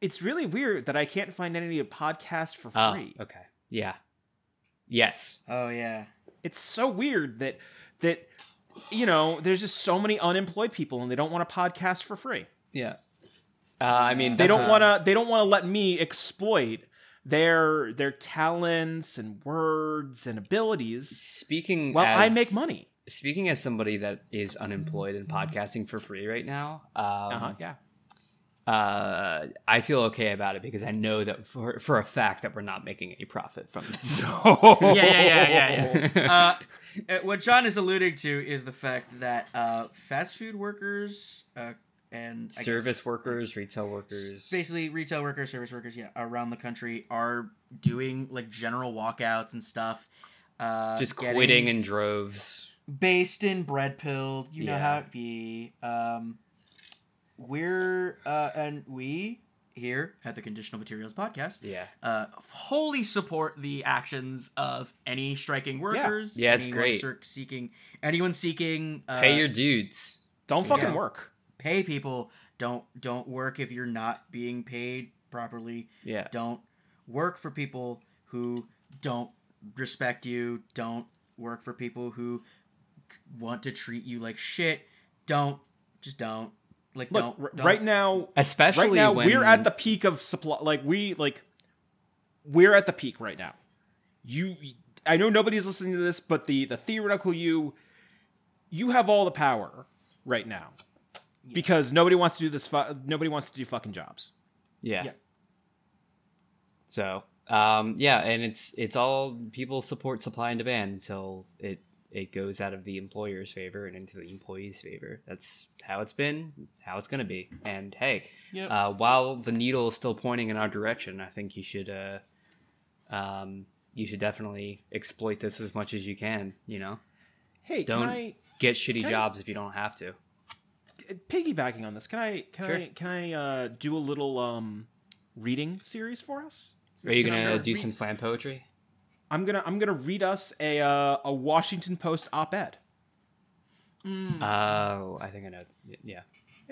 it's really weird that I can't find any podcast for Oh, free. okay. Yeah. Yes. Oh yeah. It's so weird that that you know, there's just so many unemployed people and they don't want a podcast for free. Yeah. Uh, I mean, They don't want to they don't want to let me exploit their their talents and words and abilities Speaking. while I make money. Speaking as somebody that is unemployed and podcasting for free right now, um, Uh-huh, yeah. Uh, I feel okay about it because I know that for for a fact that we're not making any profit from this. (laughs) (laughs) Yeah, yeah, yeah, yeah, yeah. (laughs) uh, uh, what John is alluding to is the fact that uh, fast food workers uh, and I Service guess, workers, retail workers. basically retail workers, service workers, yeah, around the country are doing like general walkouts and stuff. Uh, just quitting in droves. based in bread pilled. You know how it be. Um, we're uh, and we here at the Conditional Materials Podcast Yeah. uh, wholly support the actions of any striking workers. Yeah, it's anyone great. seeking anyone seeking uh, Pay your dudes. Don't fucking Yeah. work. pay people. Don't don't work if you're not being paid properly. Yeah. Don't work for people who don't respect you. Don't work for people who want to treat you like shit. Don't just don't like Look, don't, don't. right now Especially right now when we're at the peak of supply like we like we're at the peak right now. You i know nobody's listening to this but the the theoretical you you have all the power right now. Because nobody wants to do this fu- nobody wants to do fucking jobs. Yeah. Yeah. So, um, yeah, and it's it's all people support supply and demand until it it goes out of the employer's favor and into the employee's favor. That's how it's been, how it's going to be. And hey, Yep. uh, while the needle is still pointing in our direction, I think you should uh, um, you should definitely exploit this as much as you can. You know, hey Don't- i get shitty jobs if you don't have to. piggybacking on this can i can Sure. i can i uh do a little um reading series for us Are you gonna do Re- some slam poetry? I'm gonna i'm gonna read us a uh, a washington post op-ed Mm. Oh, I think I know. Yeah,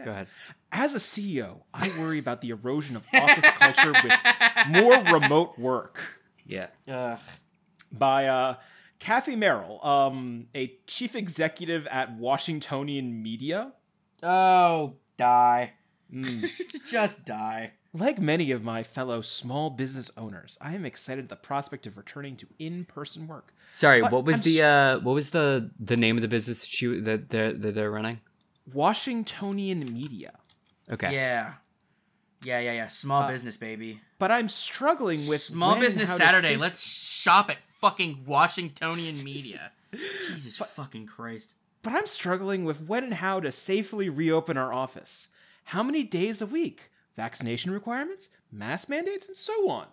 go ahead. As a CEO, I worry about the erosion of office culture with more remote work. Yeah. Ugh. By uh, Kathy Merrill, um, a chief executive at Washingtonian Media. Oh, die. Mm. (laughs) Just die. Like many of my fellow small business owners, I am excited at the prospect of returning to in-person work. Sorry, But what was I'm the s- uh what was the the name of the business that you that they're that they're running? Washingtonian Media. Okay. Yeah. Yeah, yeah, yeah. Small Uh, business, baby. But I'm struggling with Small when business how Saturday. safe- Let's shop at fucking Washingtonian Media. (laughs) Jesus fucking Christ. But I'm struggling with when and how to safely reopen our office. How many days a week? Vaccination requirements, mask mandates, and so on.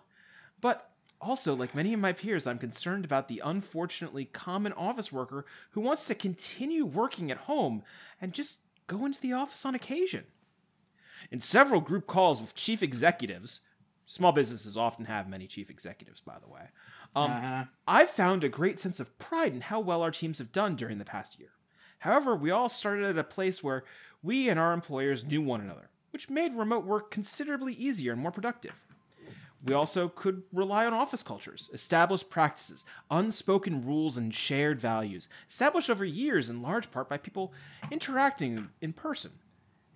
But also, like many of my peers, I'm concerned about the unfortunately common office worker who wants to continue working at home and just go into the office on occasion. In several group calls with chief executives, small businesses often have many chief executives, by the way. Um, Uh-huh. I've found a great sense of pride in how well our teams have done during the past year. However, we all started at a place where we and our employers knew one another, which made remote work considerably easier and more productive. We also could rely on office cultures, established practices, unspoken rules, and shared values, established over years in large part by people interacting in person.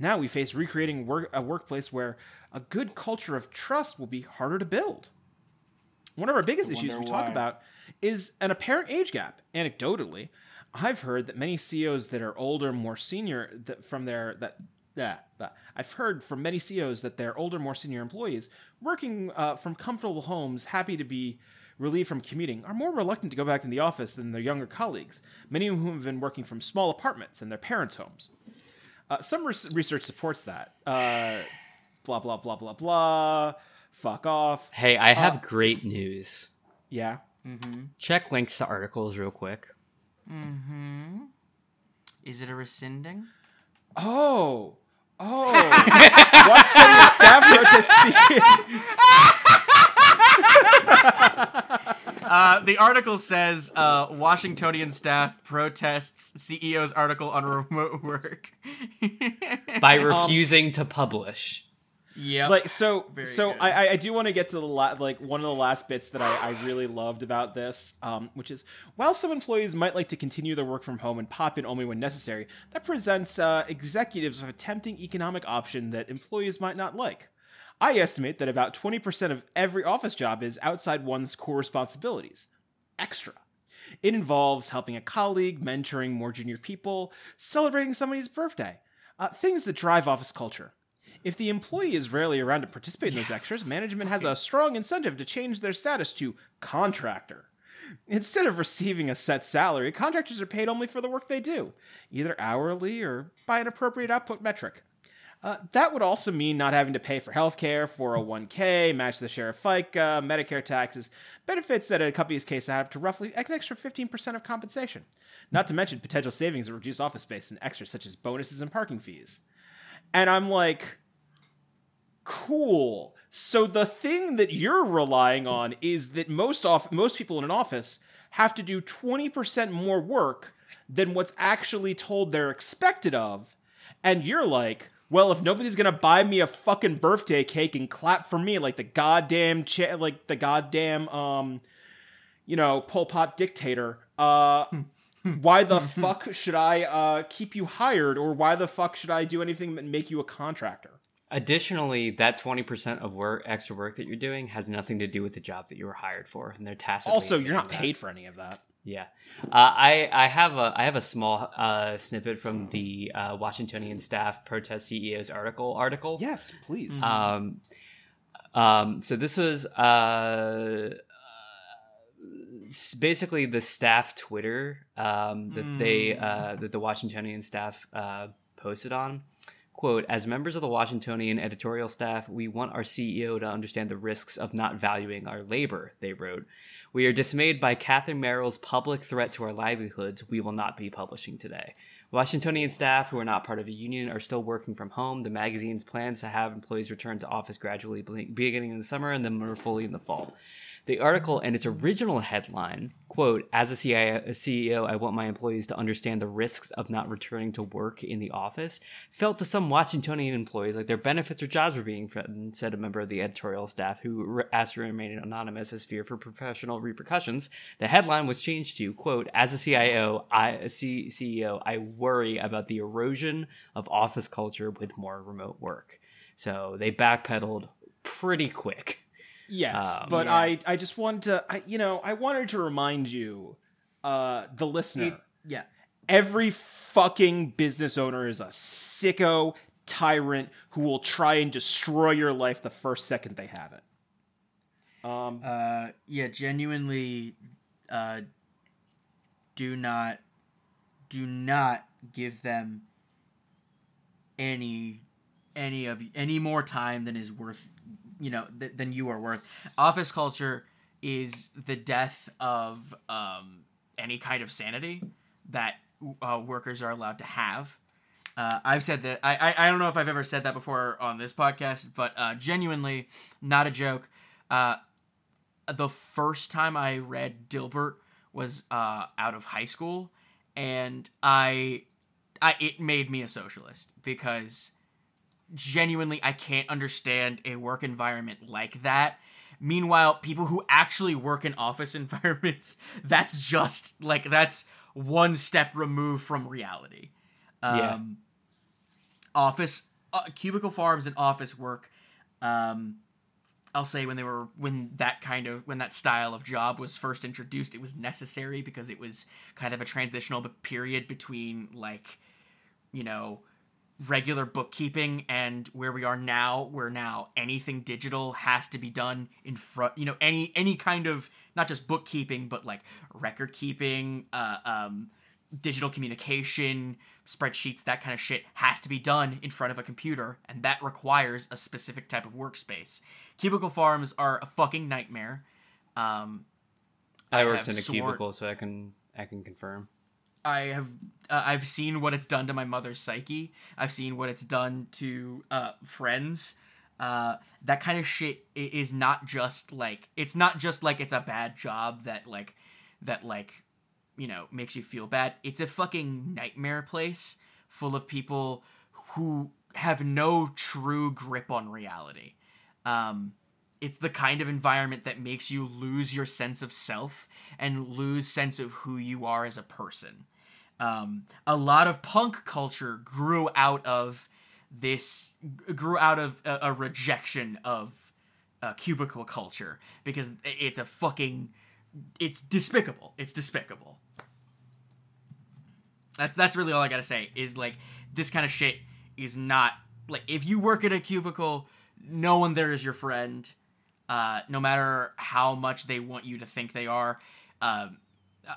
Now we face recreating work, a workplace where a good culture of trust will be harder to build. One of our biggest issues we wonder talk about is an apparent age gap. Anecdotally, I've heard that many CEOs that are older, more senior, that from their that that, that I've heard from many CEOs that they're older, more senior employees working uh, from comfortable homes, happy to be relieved from commuting, are more reluctant to go back to the office than their younger colleagues, many of whom have been working from small apartments in their parents' homes. Uh, some res- research supports that. Uh, blah blah blah blah blah. Fuck off. Hey, I have Uh, great news. Yeah. Mm-hmm. Check links to articles real quick. Mm-hmm. Is it a rescinding? Oh. Oh. Washington staff wrote to see. (laughs) Uh, the article says uh, Washingtonian staff protests CEO's article on remote work. by (laughs) refusing to publish. Yep. like so Very so good. I, I- I do want to get to the la- like one of the last bits that I, I really loved about this um, which is while some employees might like to continue their work from home and pop in only when necessary that presents uh, executives with a tempting economic option that employees might not like i estimate that about 20% of every office job is outside one's core responsibilities extra it involves helping a colleague mentoring more junior people celebrating somebody's birthday uh, things that drive office culture if the employee is rarely around to participate in those extras, (laughs) management has a strong incentive to change their status to contractor. Instead of receiving a set salary, contractors are paid only for the work they do, either hourly or by an appropriate output metric. Uh, that would also mean not having to pay for healthcare, 401k, match the share of FICA, Medicare taxes, benefits that in a company's case add up to roughly an extra 15% of compensation. Not to mention potential savings of reduced office space and extras such as bonuses and parking fees. And I'm like, cool. So the thing that you're relying on is that most off most people in an office have to do 20% more work than what's actually told they're expected of. And you're like, well, if nobody's gonna buy me a fucking birthday cake and clap for me like the goddamn cha- like the goddamn um, you know, Pol Pot dictator, uh, why the fuck should I uh keep you hired, or why the fuck should I do anything that make you a contractor? Additionally, that 20% of work, extra work that you're doing has nothing to do with the job that you were hired for, and they're tacitly Also, you're not that. paid for any of that. Yeah, uh, I I have a I have a small uh, snippet from the uh, Washingtonian staff protest CEOs article article. Yes, please. Um, um, so this was uh, s- basically the staff Twitter um, that they uh, that the Washingtonian staff uh, posted on. Quote, as members of the Washingtonian editorial staff, we want our CEO to understand the risks of not valuing our labor, they wrote. We are dismayed by Catherine Merrill's public threat to our livelihoods. We will not be publishing today. Washingtonian staff who are not part of a union are still working from home. The magazine's plans to have employees return to office gradually beginning in the summer and then more fully in the fall. The article and its original headline, quote, as a CEO, I want my employees to understand the risks of not returning to work in the office, felt to some Washingtonian employees like their benefits or jobs were being threatened, said a member of the editorial staff who asked to remain anonymous as fear for professional repercussions. The headline was changed to, quote, as a CIO, I, a C- CEO, I worry about the erosion of office culture with more remote work. So they backpedaled pretty quick. Yes, um, but yeah. I, I just wanted to, I, you know, I wanted to remind you, uh, the listener, It- yeah. every fucking business owner is a sicko tyrant who will try and destroy your life the first second they have it. Um, Uh, yeah, genuinely, uh, do not, do not give them any, any of any more time than is worth, you know, th- than you are worth. Office culture is the death of um, any kind of sanity that uh, workers are allowed to have. Uh, I've said that I, I I don't know if I've ever said that before on this podcast, but uh, genuinely, not a joke. Uh, the first time I read Dilbert was uh, out of high school, and I, I it made me a socialist because genuinely I can't understand a work environment like that. Meanwhile, people who actually work in office (laughs) environments, that's just like that's one step removed from reality. Um, Yeah. Office uh, cubicle farms and office work. Um, I'll say when they were when that kind of when that style of job was first introduced, it was necessary because it was kind of a transitional period between like, you know, regular bookkeeping and where we are now, where now anything digital has to be done in front. You know, any any kind of not just bookkeeping, but like record keeping, uh, um, digital communication, spreadsheets, that kind of shit has to be done in front of a computer, and that requires a specific type of workspace. Cubicle farms are a fucking nightmare. Um, I worked in a sworn- cubicle, so I can I can confirm. I have uh, I've seen what it's done to my mother's psyche. I've seen what it's done to uh, friends. uh, that kind of shit is not just like it's not just like it's a bad job that like that like you know makes you feel bad. It's a fucking nightmare place full of people who have no true grip on reality. Um, it's the kind of environment that makes you lose your sense of self and lose sense of who you are as a person. Um, a lot of punk culture grew out of this grew out of a, a rejection of uh, cubicle culture because it's a fucking it's despicable. It's despicable. That's that's really all I gotta say. Is like this kind of shit is not like if you work at a cubicle, no one there is your friend. Uh, no matter how much they want you to think they are. Um,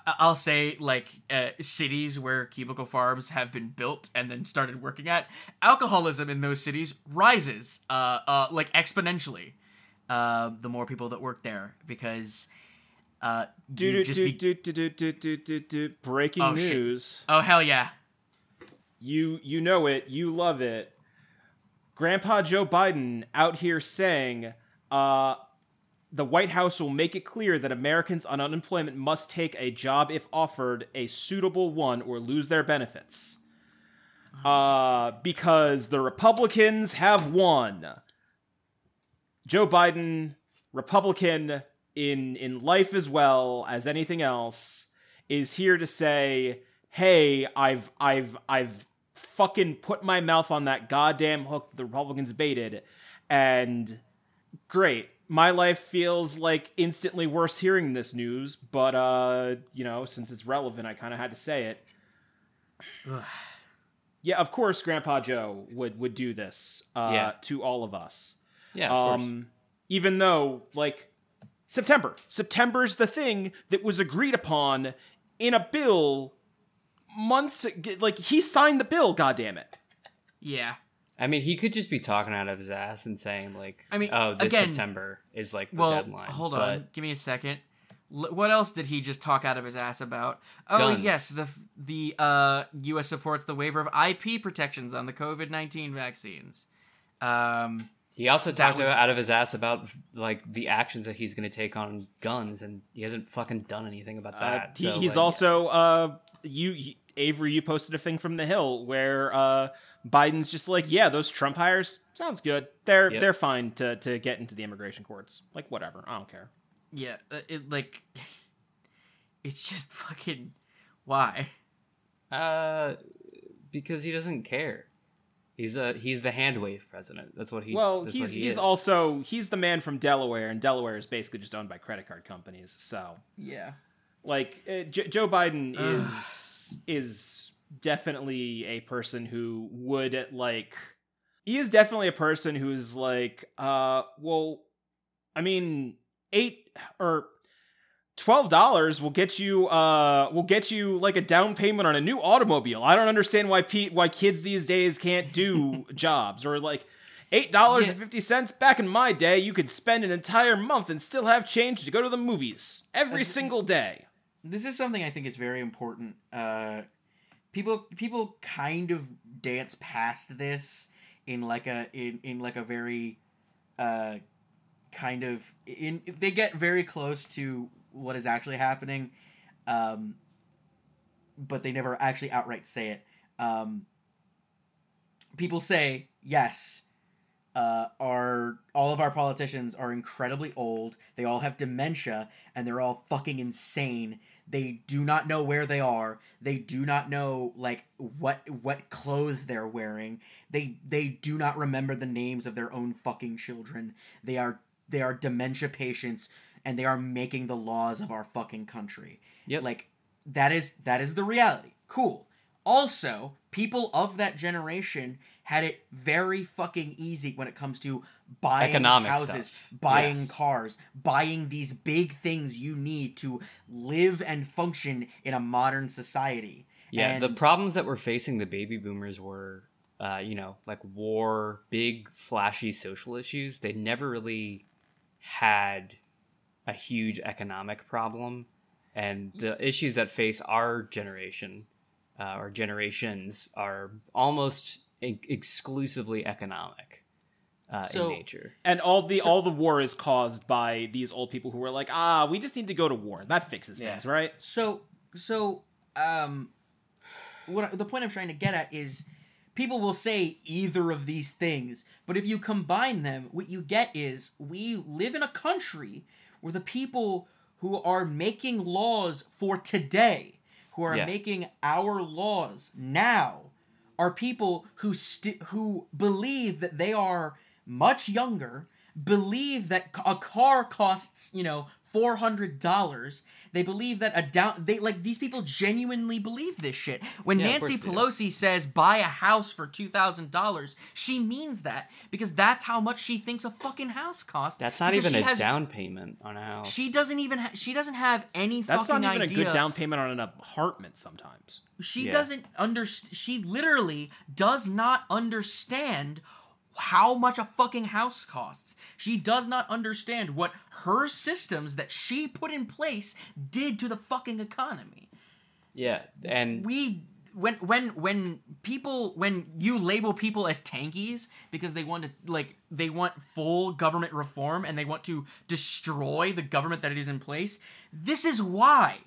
I'll say like uh, cities where cubicle farms have been built and then started working at alcoholism in those cities rises uh, uh, like exponentially. Uh, the more people that work there because uh, Do do just do do do do do do do. Breaking Oh, shit. news. oh hell yeah You you know it. You love it. Grandpa Joe Biden out here saying, uh, the White House will make it clear that Americans on unemployment must take a job if offered a suitable one or lose their benefits. Uh, because the Republicans have won. Joe Biden, Republican in in life as well as anything else, is here to say, "Hey, I've I've I've fucking put my mouth on that goddamn hook that the Republicans baited, and great. My life feels like instantly worse hearing this news, but uh, you know, since it's relevant, I kind of had to say it. Ugh. (sighs) Yeah, of course, Grandpa Joe would would do this uh, Yeah. to all of us. Yeah, of. Um, even though like September, September's the thing that was agreed upon in a bill months. Like he signed the bill. God damn it. yeah I mean, he could just be talking out of his ass and saying like, I mean, "Oh, this again- September is like the well deadline." hold but- on give me a second L- what else did he just talk out of his ass about oh Guns. yes the the uh us supports the waiver of ip protections on the covid-19 vaccines um He also That talked was- about, out of his ass about like the actions that he's going to take on guns, and he hasn't fucking done anything about Uh, that. he, So, he's like, also uh, you he- Avery. You posted a thing from the Hill where uh, Biden's just like, yeah, those Trump hires sounds good. They're Yep. they're fine to to get into the immigration courts. Like whatever, I don't care. yeah uh, it like (laughs) it's just fucking why uh, because he doesn't care. He's a he's the hand wave president. That's what he. well, he's he he's is. also he's the man from Delaware, and Delaware is basically just owned by credit card companies. So yeah like uh, J- Joe Biden is is definitely a person who would like he is definitely a person who's like uh well I mean 8 or Twelve dollars will get you uh will get you like a down payment on a new automobile. I don't understand why pe- why kids these days can't do (laughs) jobs or like eight dollars and fifty cents. Back in my day, you could spend an entire month and still have change to go to the movies every single day. this is something I think is very important. Uh, people people kind of dance past this in like a in, in like a very uh, kind of in they get very close to what is actually happening, um, but they never actually outright say it. Um, people say yes. Uh, our all of our politicians are incredibly old. They all have dementia, and they're all fucking insane. They do not know where they are. They do not know like what what clothes they're wearing. They they do not remember the names of their own fucking children. They are they are dementia patients, and they are making the laws of our fucking country. Yep. Like that is that is the reality. Cool. Also, people of that generation had it very fucking easy when it comes to buying Economic houses, stuff. buying Yes. cars, buying these big things you need to live and function in a modern society. Yeah, the problems that were facing the baby boomers were, uh, you know, like war, big, flashy social issues. They never really had a huge economic problem. And the issues that face our generation uh, or generations are almost e- exclusively economic. uh, So- in nature. And all the So- all the war is caused by these old people who were like, ah, we just need to go to war. That fixes Yeah. things, right? So so um what the point I'm trying to get at is people will say either of these things, but if you combine them, what you get is we live in a country where the people who are making laws for today, who are Yeah. making our laws now, are people who st- who believe that they are much younger, believe that a car costs, you know, four hundred dollars. They believe that a down they like these people genuinely believe this shit. When Yeah, Nancy course do. Pelosi says buy a house for two thousand dollars, she means that because that's how much she thinks a fucking house costs. That's not even a has- down payment on a house. She doesn't even ha- she doesn't have any That's fucking not even idea. a good down payment on an apartment sometimes. She Yeah. doesn't understand. She literally does not understand how much a fucking house costs. She does not understand what her systems that she put in place did to the fucking economy. yeah, and We when when when people when you label people as tankies because they want to like they want full government reform and they want to destroy the government that is in place this is why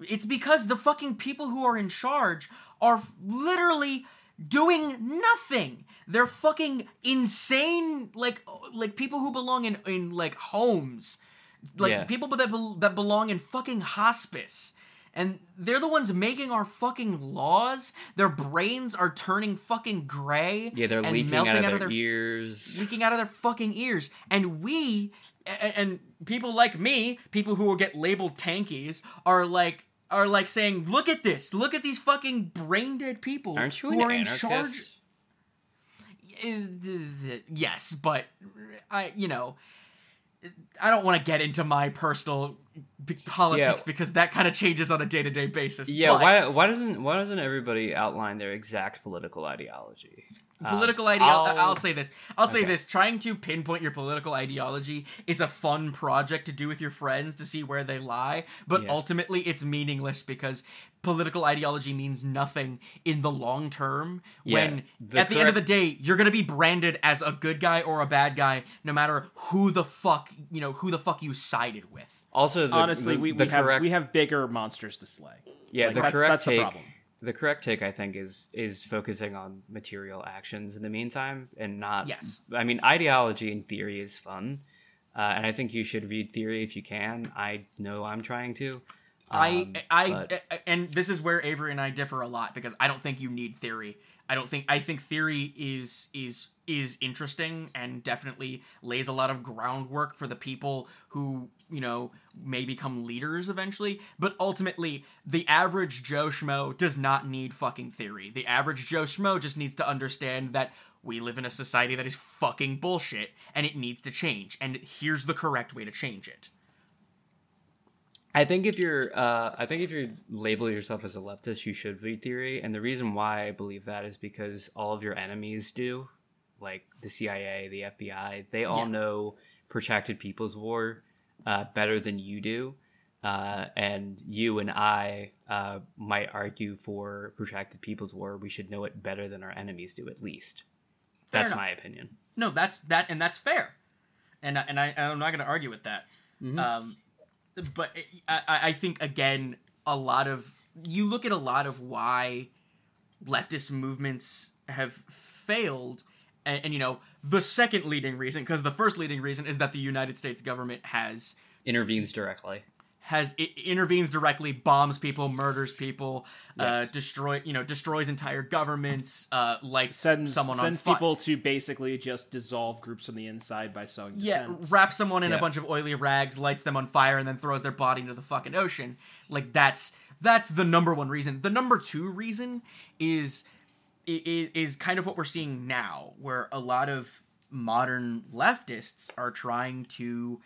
it's because the fucking people who are in charge are literally doing nothing they're fucking insane like like people who belong in in like homes like Yeah. people that bel that belong in fucking hospice and they're the ones making our fucking laws. Their brains are turning fucking gray. yeah, they're and leaking melting out of their, their ears. leaking out of their fucking ears. And we and, and people like me, people who will get labeled tankies, are like are like saying, "Look at this! Look at these fucking brain dead people Aren't you who an are in charge." Uh, yes, but I, you know, I don't want to get into my personal politics Yeah. because that kind of changes on a day to day basis. Yeah, but why why doesn't why doesn't everybody outline their exact political ideology? Um, Political ideology. I'll, I'll- say this. I'll say this. Trying to pinpoint your political ideology is a fun project to do with your friends to see where they lie, but Yeah. ultimately it's meaningless because political ideology means nothing in the long term. Yeah, when the at the end of the day, you're gonna be branded as a good guy or a bad guy, no matter who the fuck you know who the fuck you sided with. Also, the, Honestly, the, we, the we have we have bigger monsters to slay. yeah Like, the that's, correct that's the problem. The correct take, I think, is is focusing on material actions in the meantime, and not. Yes. I mean, ideology and theory is fun, uh, and I think you should read theory if you can. I know I'm trying to. Um, I I but- and this is where Avery and I differ a lot because I don't think you need theory. I don't think I think theory is is is interesting and definitely lays a lot of groundwork for the people who, you know, may become leaders eventually, but ultimately the average Joe Schmo does not need fucking theory. The average Joe Schmo just needs to understand that we live in a society that is fucking bullshit and it needs to change and here's the correct way to change it. I think if you're, uh, I think if you label yourself as a leftist, you should read theory, and the reason why I believe that is because all of your enemies do, like the CIA, the FBI, they all Yeah. know protracted people's war uh, better than you do, uh, and you and I uh, might argue for protracted people's war. We should know it better than our enemies do, at least. Fair That's enough. my opinion. No, that's that, and that's fair, and and I I'm not going to argue with that. Mhm. Um, but I I I think again a lot of you look at a lot of why leftist movements have failed, and, and you know the second leading reason because the first leading reason is that the United States government has Intervenes directly. has it intervenes directly, bombs people, murders people, uh, Yes. destroy you know destroys entire governments, uh, like Sends someone sends fi- people to basically just dissolve groups from the inside by sowing Yeah, dissent. wrap someone in a bunch of oily rags, lights them on fire, and then throws their body into the fucking ocean. Like that's that's the number one reason. The number two reason is is, is kind of what we're seeing now, where a lot of modern leftists are trying to,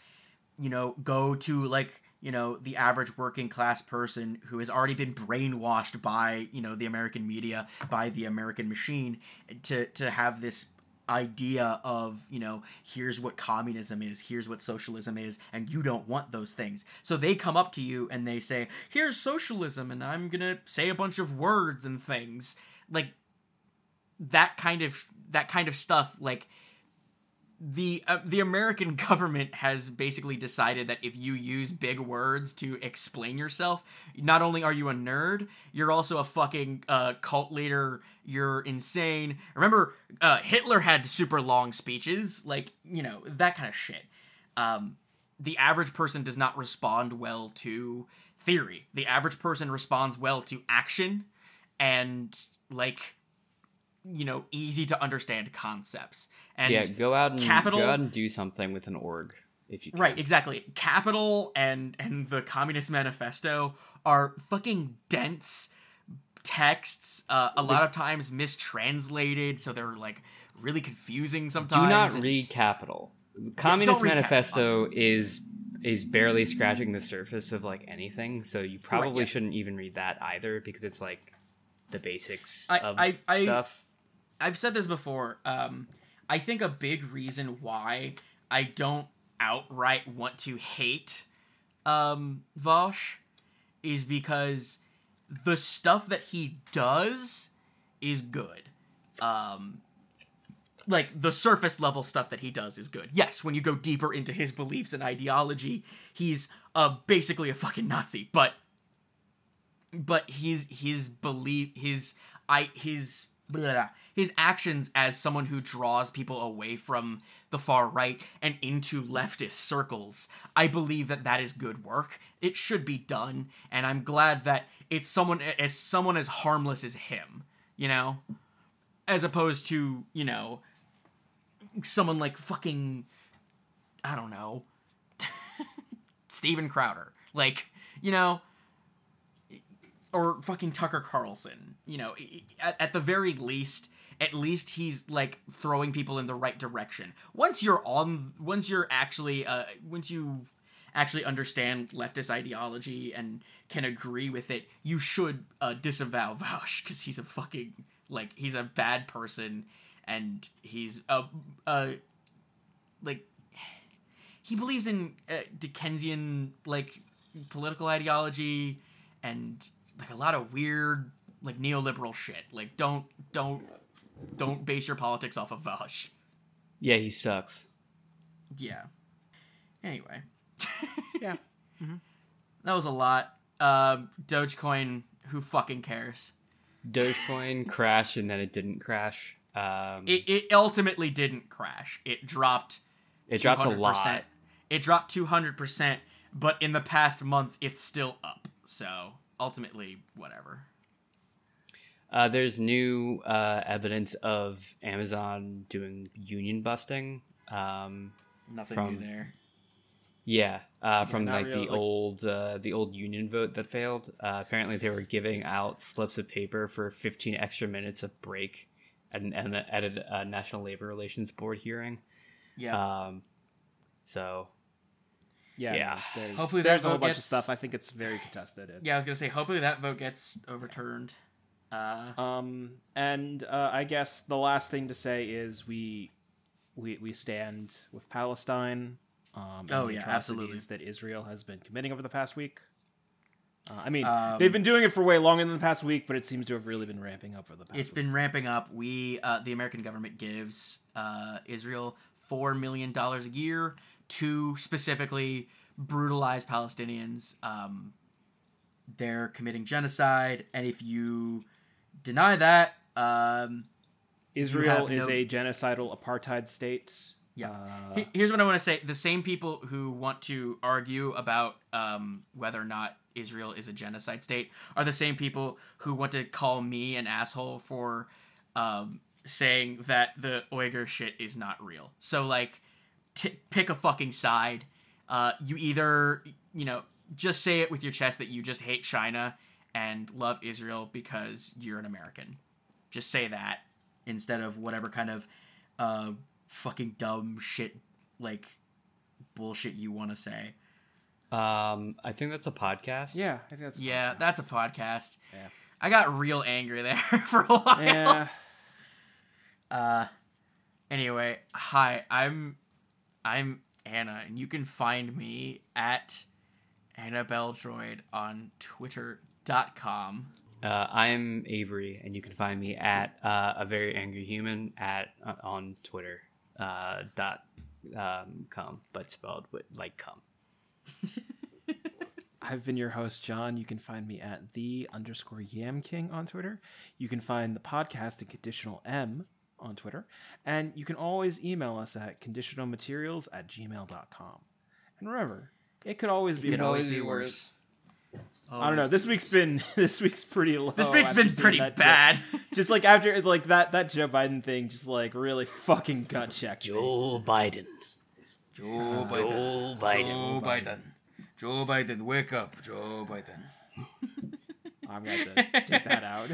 you know, go to like you know the average working class person who has already been brainwashed by you know the American media, by the American machine, to to have this idea of you know here's what communism is here's what socialism is and you don't want those things. So they come up to you and they say here's socialism and i'm gonna say a bunch of words and things. Like that kind of that kind of stuff like the uh, the American (laughs) government has basically decided that if you use big words to explain yourself, not only are you a nerd, you're also a fucking uh, cult leader. You're insane. Remember, uh, Hitler had super long speeches, like you know that kind of shit. Um, the average person does not respond well to theory. The average person responds well to action and like you know easy to understand concepts. And yeah, go out and capital- go out and do something with an org if you can. Right, exactly. Capital and and the Communist Manifesto are fucking dense texts. Uh, a lot of times mistranslated, so they're like really confusing sometimes. Do not and- read Capital. Communist Manifesto is is barely scratching the surface of like anything, so you probably yeah. shouldn't even read that either because it's like the basics I- of I- stuff. I've said this before. Um, I think a big reason why I don't outright want to hate um, Vaush is because the stuff that he does is good. Um, like the surface level stuff that he does is good. Yes, when you go deeper into his beliefs and ideology, he's uh basically a fucking Nazi. But but his his belief his I his blah, his actions as someone who draws people away from the far right and into leftist circles. I believe that that is good work. It should be done and i'm glad that it's someone as someone as harmless as him you know? As opposed to you know someone like fucking i don't know (laughs) Steven Crowder. Like you know or fucking Tucker Carlson. You know, at, at the very least, at least he's like throwing people in the right direction. Once you're on, once you're actually, uh, once you actually understand leftist ideology and can agree with it, you should uh, disavow (laughs) Vaush because he's a fucking like he's a bad person and he's a, a like he believes in uh, Dickensian like political ideology and like a lot of weird like neoliberal shit. Like don't don't don't base your politics off of Vaush. Yeah, he sucks. Yeah. Anyway, (laughs) Yeah. that was a lot. Um, Dogecoin. Who fucking cares? Dogecoin (laughs) crashed and then it didn't crash. Um, It it ultimately didn't crash. It dropped. it dropped a lot. It dropped two hundred percent, but in the past month, it's still up. So ultimately, whatever. Uh, there's new uh, evidence of Amazon doing union busting. Um, Nothing From- new there. yeah, uh, from not like really, the like- old uh, the old union vote that failed. Uh, apparently, they were giving out slips of paper for 15 extra minutes of break at an, at a, at a uh, National Labor Relations Board hearing. Yeah. Um, so Yeah. Yeah. There's, Hopefully there's a whole vote bunch of stuff. I think it's very contested. It's, yeah, I was gonna say. Hopefully that vote gets overturned. Uh, Um, and uh, I guess the last thing to say is we we we stand with Palestine. Um, Oh, the yeah, atrocities absolutely. That Israel has been committing over the past week. Uh, I mean, Um, they've been doing it for way longer than the past week, but it seems to have really been ramping up for the past. it's week. been ramping up. We, uh, the American government, gives uh, Israel four million dollars a year to specifically brutalize Palestinians. Um, they're committing genocide, and if you deny that, um, Israel is no- a genocidal apartheid state. Yeah. Uh, Here's what I want to say: the same people who want to argue about um, whether or not Israel is a genocide state are the same people who want to call me an asshole for um, saying that the Uyghur shit is not real. So like, t- pick a fucking side. Uh, you either you know just say it with your chest that you just hate China and love Israel because you're an American. Just say that instead of whatever kind of uh, fucking dumb shit like bullshit you want to say. um, I think that's a podcast. yeah, I think that's a Yeah, podcast. that's a podcast. Yeah. I got real angry there (laughs) for a while. yeah. Uh anyway, hi, I'm I'm Anna and you can find me at Annabelle Droid on twitter.com. Uh, I'm Avery, and you can find me at uh, a very angry human at uh, on Twitter. uh, dot um, com, but spelled with like cum. (laughs) I've been your host, John. You can find me at the underscore Yam King on Twitter. You can find the podcast at Conditional M on Twitter. And you can always email us at conditionalmaterials at gmail.com. And remember, it could always be could worse. always be be worse. I don't know. This week's been (laughs) this week's pretty low. This week's after been pretty bad. Joe- (laughs) (laughs) just like after like that that Joe Biden thing, just like really fucking gut checked me. Joe Biden. Joe Joe Biden. Joe Biden. Joe Biden, wake up, Joe Biden. I'm gonna have to take that out.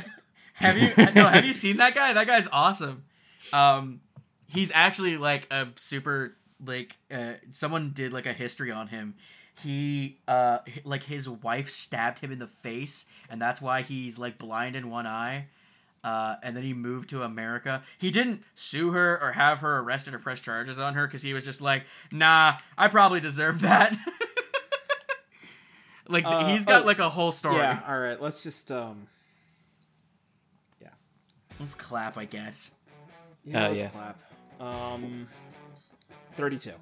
Have you no? Have you seen that guy? That guy's awesome. Um, he's actually like a super like uh, someone did like a history on him. He uh like his wife stabbed him in the face, and that's why he's like blind in one eye. Uh, and then he moved to America. He didn't sue her or have her arrested or press charges on her because he was just like, nah, I probably deserve that. (laughs) like Uh, he's got oh, like a whole story. Yeah. All right. Let's just um. Yeah. Let's clap, I guess. Yeah, uh, let's yeah. clap. Um, 32.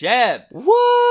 Jeb. What?